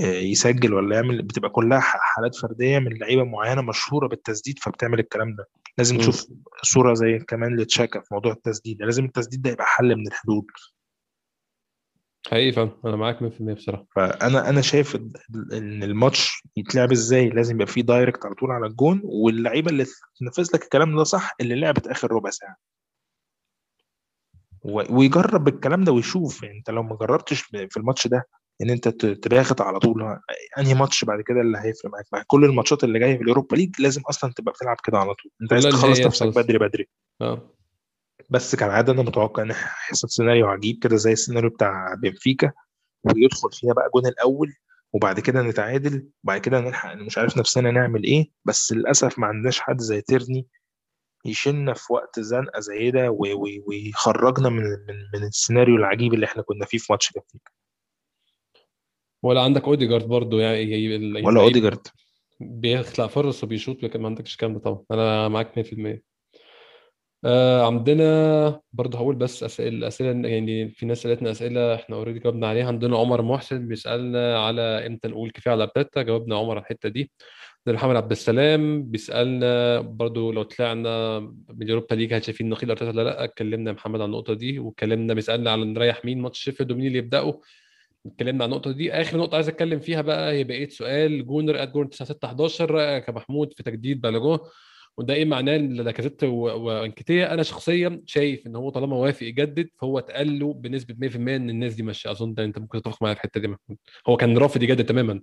آه، يسجل ولا يعمل بتبقى كلها حالات فردية من لعيبة معينة مشهورة بالتسديد فبتعمل الكلام ده. لازم. تشوف صورة زي كمان لتشاكا في موضوع التسديد لازم التسديد ده يبقى حل من الحلول حقيقي فاهم أنا معاك 100% بصراحة. فأنا أنا شايف إن الماتش يتلعب إزاي؟ لازم يبقى فيه direct على طول على الجون واللعيبة اللي تنفذ لك الكلام ده صح اللي لعبت آخر ربع ساعة. ويجرب الكلام ده ويشوف. يعني أنت لو ما جربتش في الماتش ده إن أنت تباغت على طول أنهي ماتش بعد كده اللي هيفرق معاك مع كل الماتشات اللي جاية في اليوروبا ليج لازم أصلا تبقى بتلعب كده على طول. أنت عايز تخلص نفسك بدري بدري. آه. بس كالعادة أنا متوقع إن هيحصل سيناريو عجيب كده زي السيناريو بتاع بنفيكا ويدخل فيها بقى جون الأول وبعد كده نتعادل وبعد كده نلحق مش عارف نفسنا نعمل إيه. بس للأسف ما عندناش حد زي تيرني يشيلنا في وقت زنقة زي ده ويخرجنا من من من السيناريو العجيب اللي إحنا كنا فيه في ماتش بنفيكا. ولا عندك اوديجارد برضو يعني ولا اوديجارد بيخلق فرص وبيشوط لكن ما عندكش الكلام ده طبعا. أنا معاك 100% آه عندنا برضه هقول بس أسئلة الاسئله يعني في ناس سالتنا أسئلة إحنا already جاوبنا عليها. عندنا عمر محسن بيسألنا على إمتى نقول كفاية على أرتيتا. جاوبنا عمر على الحتة دي. عندنا محمد عبد السلام بيسألنا برضه لو طلعنا من اليوروبا ليج هل شايفين نقيل أرتيتا ولا لأ. اتكلمنا يا محمد عن النقطة دي واتكلمنا بيسألنا على نريح مين ماتش شيفيلد ومين اللي يبداوا اتكلمنا عن النقطة دي. آخر نقطة عايز أتكلم فيها بقى هي بقية سؤال. Gooner at Gooner 9611 رايك يا محمود في تجديد بالوجن وده إيه معناه لاكازيت وانكيتيا أنا شخصيا شايف إن هو طالما وافق يجدد فهو اتقال له بنسبة 100% إن الناس دي ماشية. أظن أنت ممكن تتفق معايا في الحتة دي محمود. هو كان رافض يجدد تماما.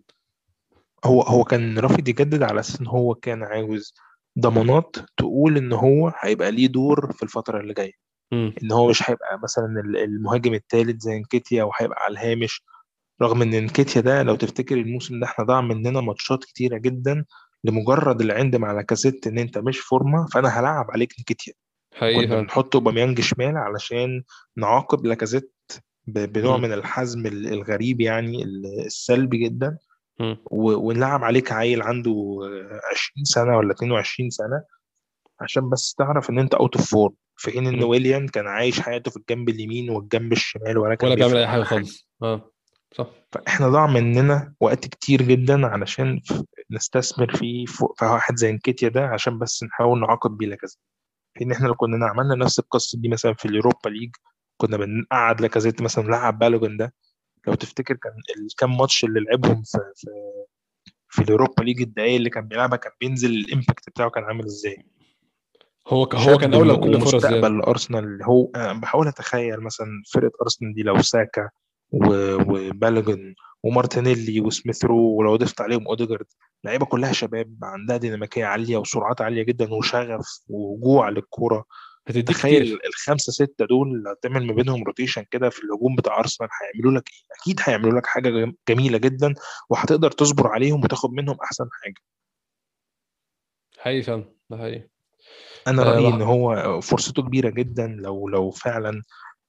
هو هو كان رافض يجدد على أساس إن هو كان عاوز ضمانات تقول إن هو هيبقى ليه دور في الفترة اللي جاية. مم. إن هو مش هيبقى مثلا المهاجم الثالث زي انكيتيا وهيبقى على الهامش رغم إن انكيتيا ده لو تفتكر الموسم ده إحنا ضاع مننا ماتشات كتيرة جدا لمجرد العند مع لاكازيت إن أنت مش فورمة فأنا هلعب عليك انكيتيا حقيقي كنا. بنحط أوباميانج شمال علشان نعاقب لاكازيت بنوع مم. من الحزم ال- الغريب يعني ال- السلبي جدا ونلعب عليك عيل عنده 20 سنة ولا 22 سنة عشان بس تعرف إن أنت out of form في حين إن مم. ويليام كان عايش حياته في الجنب اليمين والجنب الشمال ولا كان ولا بيعمل اي حاجة خالص. آه صح. فإحنا ضاع مننا وقت كتير جدا علشان نستثمر فيه في واحد زي انكيتيا ده عشان بس نحاول نعاقب بيه لاكازيت. في إن إحنا لو كنا عملنا نفس القصة دي مثلا في اليوروبا ليج كنا بنقعد لاكازيت مثلا لعب بالوجن ده. لو تفتكر كان الكام ماتش اللي لعبهم في في في اليوروبا ليج الدقايق اللي كان بيلعبها كان بينزل ال impact بتاعه كان عامل إزاي؟ هو ك- هو كان اولى بكل فرص ومستقبل زياده لارسنال هو أنا بحاول أتخيل مثلا فرقة أرسنال دي لو ساكا و- وبالوجن ومارتينيلي وسميث رو ولو ضفت عليهم أوديجارد لعيبة كلها شباب عندها ديناميكية عالية وسرعات عالية جدا وشغف وجوع للكورة تخيل الخمسة ستة دول لو تعمل ما بينهم روتيشن كده في الهجوم بتاع أرسنال هيعملوا لك إيه؟ أكيد هيعملوا لك حاجة جم- جميلة جدا وهتقدر تصبر عليهم وتاخد منهم أحسن حاجة. حقيقي فعلا ده حقيقي أنا آه رأيي إن هو فرصته كبيرة جدا لو لو فعلا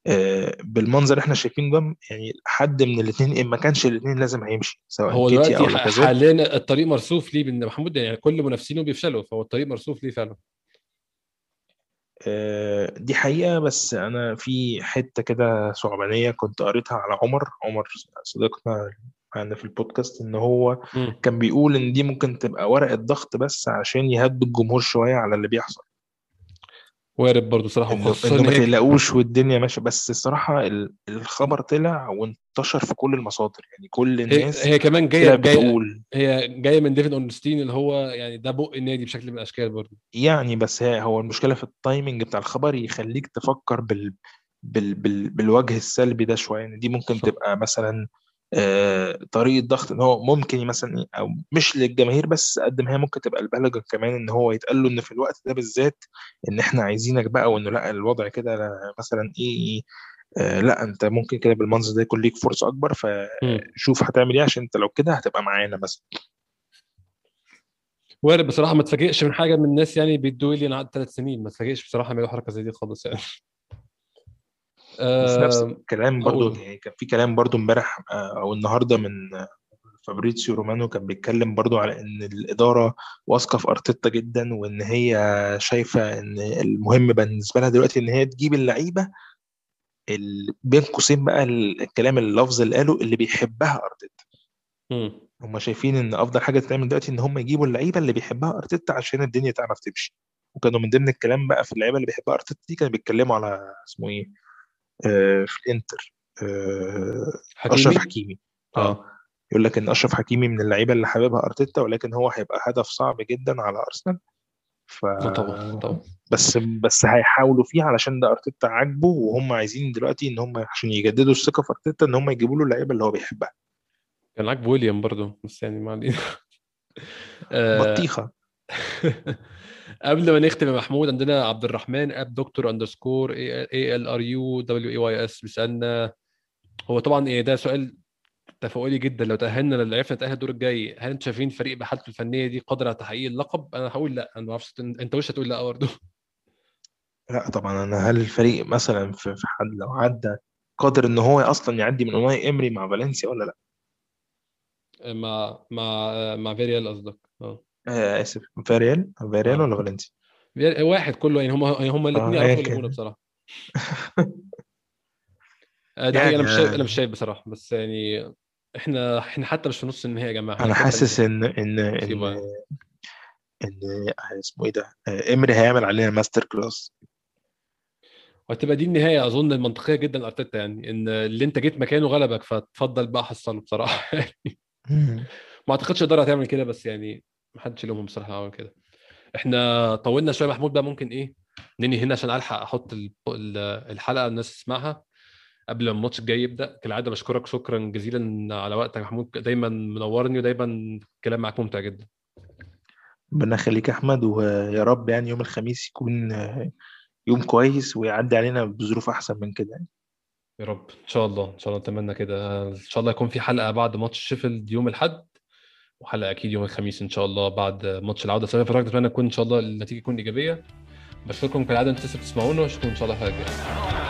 آه، بالمنظر اللي إحنا شايفينه ده يعني حد من الاثنين إن ما كانش الاثنين لازم هيمشي سواء هو دلوقتي أو حاليا الطريق مرصوف ليه بإن محمود يعني كل منافسينه بيفشلوا فهو الطريق مرصوف ليه فعلا؟ آه، دي حقيقة بس أنا في حتة كده ثعبانيه كنت قريتها على عمر عمر صديقنا معنا في البودكاست إن هو مم. كان بيقول إن دي ممكن تبقى ورقة ضغط بس عشان يهدوا الجمهور شوية على اللي بيحصل. وارد برضه صراحة إنه ان ما هي تقلقوش والدنيا ماشية. بس الصراحه ال- الخبر طلع وانتشر في كل المصادر. يعني كل هي الناس هي كمان جاية بتقول. هي جاية من ديفيد اورنستين اللي هو يعني ده بق النادي بشكل من الأشكال برضه يعني بس هي هو المشكلة في ال timing بتاع الخبر يخليك تفكر بال بال بال بالوجه السلبي ده شوية. يعني دي ممكن صح. تبقى مثلا طريقة ضغط إن هو ممكن مثلا أو مش للجماهير بس قد ما هي ممكن تبقى للولد كمان إن هو يتقال له إن في الوقت ده بالذات إن إحنا عايزينك بقى وإنه لأ الوضع كده لا- مثلا إيه آه لأ أنت ممكن كده بالمنظر ده يكون ليك فرصة أكبر. فشوف هتعمل إيه عشان أنت لو كده هتبقى معانا مثلا وارد بصراحة ما تفاجئش من حاجة من الناس يعني بيدوا لي أنا قعدت ثلاث سنين ما تفاجئش بصراحة يعملوا حركة زي دي خالص يعني وفي نفس آه الكلام برضو يعني كان في كلام برضو امبارح آه، أو النهارده من فابريتسيو رومانو كان بيتكلم برضو على إن الإدارة واثقة في أرتيتا جدا وإن هي شايفة إن المهم بالنسبة لها دلوقتي إن هي تجيب اللعيبة بين قوسين بقى الكلام اللفظ اللي قاله اللي بيحبها أرتيتا. هم شايفين إن أفضل حاجة تتعمل دلوقتي إن هم يجيبوا اللعيبة اللي بيحبها أرتيتا عشان الدنيا تعرف تمشي. وكانوا من ضمن الكلام بقى في اللعيبة اللي بيحبها أرتيتا دي كانوا بيتكلموا على اسمه إيه؟ في الإنتر. آه أشرف حكيمي. حكيمي. آه. يقول لك إن أشرف حكيمي من اللعيبة اللي حاببها أرتيتا ولكن هو هيبقى هدف صعب جدا على أرسنال. ف طبعا طبعا. بس بس هيحاولوا فيه علشان ده أرتيتا عاجبه وهم عايزين دلوقتي إن هم عشان يجددوا الثقة في أرتيتا إن هم يجيبوا له اللعيبة اللي هو بيحبها. كان عاجب ويليام برضه بس يعني ما علينا. آه، بطيخه قبل ما نختم يا محمود عندنا عبد الرحمن at doctor underscore A L R U W A Y S بيسألنا هو طبعا إيه ده سؤال تفاؤلي جدا لو تأهلنا لو عرفنا نتأهل الدور الجاي هل أنتوا شايفين فريق بحالته الفنية دي قادر على تحقيق اللقب؟ أنا هقول لأ أنا ما أعرفش أنت وش هتقول لأ برضه؟ لأ طبعا أنا هل الفريق مثلا في في حد لو عدى قادر إن هو أصلا يعدي من أوناي إمري مع فالنسيا ولا لأ؟ مع مع مع فيريال قصدك. آه. آه آسف. فاريال فاريال آه. ولا فالنسيا؟ واحد كله يعني هم هم الاثنين آه يعرفوا كده بصراحة. آه، ده أنا يعني مش شايف أنا آه، مش شايف بصراحة. بس يعني إحنا إحنا حتى مش في نص النهائي يا جماعة. أنا حاسس ان ان ان يعني إن اسمه إيه ده؟ آه، إمري هيعمل علينا masterclass وهتبقى دي النهاية أظن المنطقية جدا لأرتيتا يعني إن اللي أنت جيت مكانه غلبك فتفضل بقى حصله بصراحة. مم. ما أعتقدش الاداره هتعمل كده بس يعني ما حدش يلومهم بصراحة عمل كده. إحنا طولنا شوية محمود بقى ممكن إيه ننهي هنا عشان ألحق أحط ال- ال- الحلقة الناس تسمعها. قبل ما الماتش الجاي يبدأ كالعادة بشكرك شكرا جزيلا على وقتك يا محمود. دايما منورني ودايما الكلام معاك ممتع جدا. ربنا يخليك يا أحمد ويا رب يعني يوم الخميس يكون يوم كويس ويعدي علينا بظروف أحسن من كده يعني. يا رب. إن شاء الله. إن شاء الله اتمنى كده. إن شاء الله يكون في حلقة بعد ماتش شيفيلد يوم الأحد. وحلقة أكيد يوم الخميس إن شاء الله بعد ماتش العودة. في الرجل أتمنى تكون إن شاء الله النتيجة تكون إيجابية. بشكركم كالعادة أنتوا لسه بتسمعونا وأشوفكم إن شاء الله الحلقة الجايه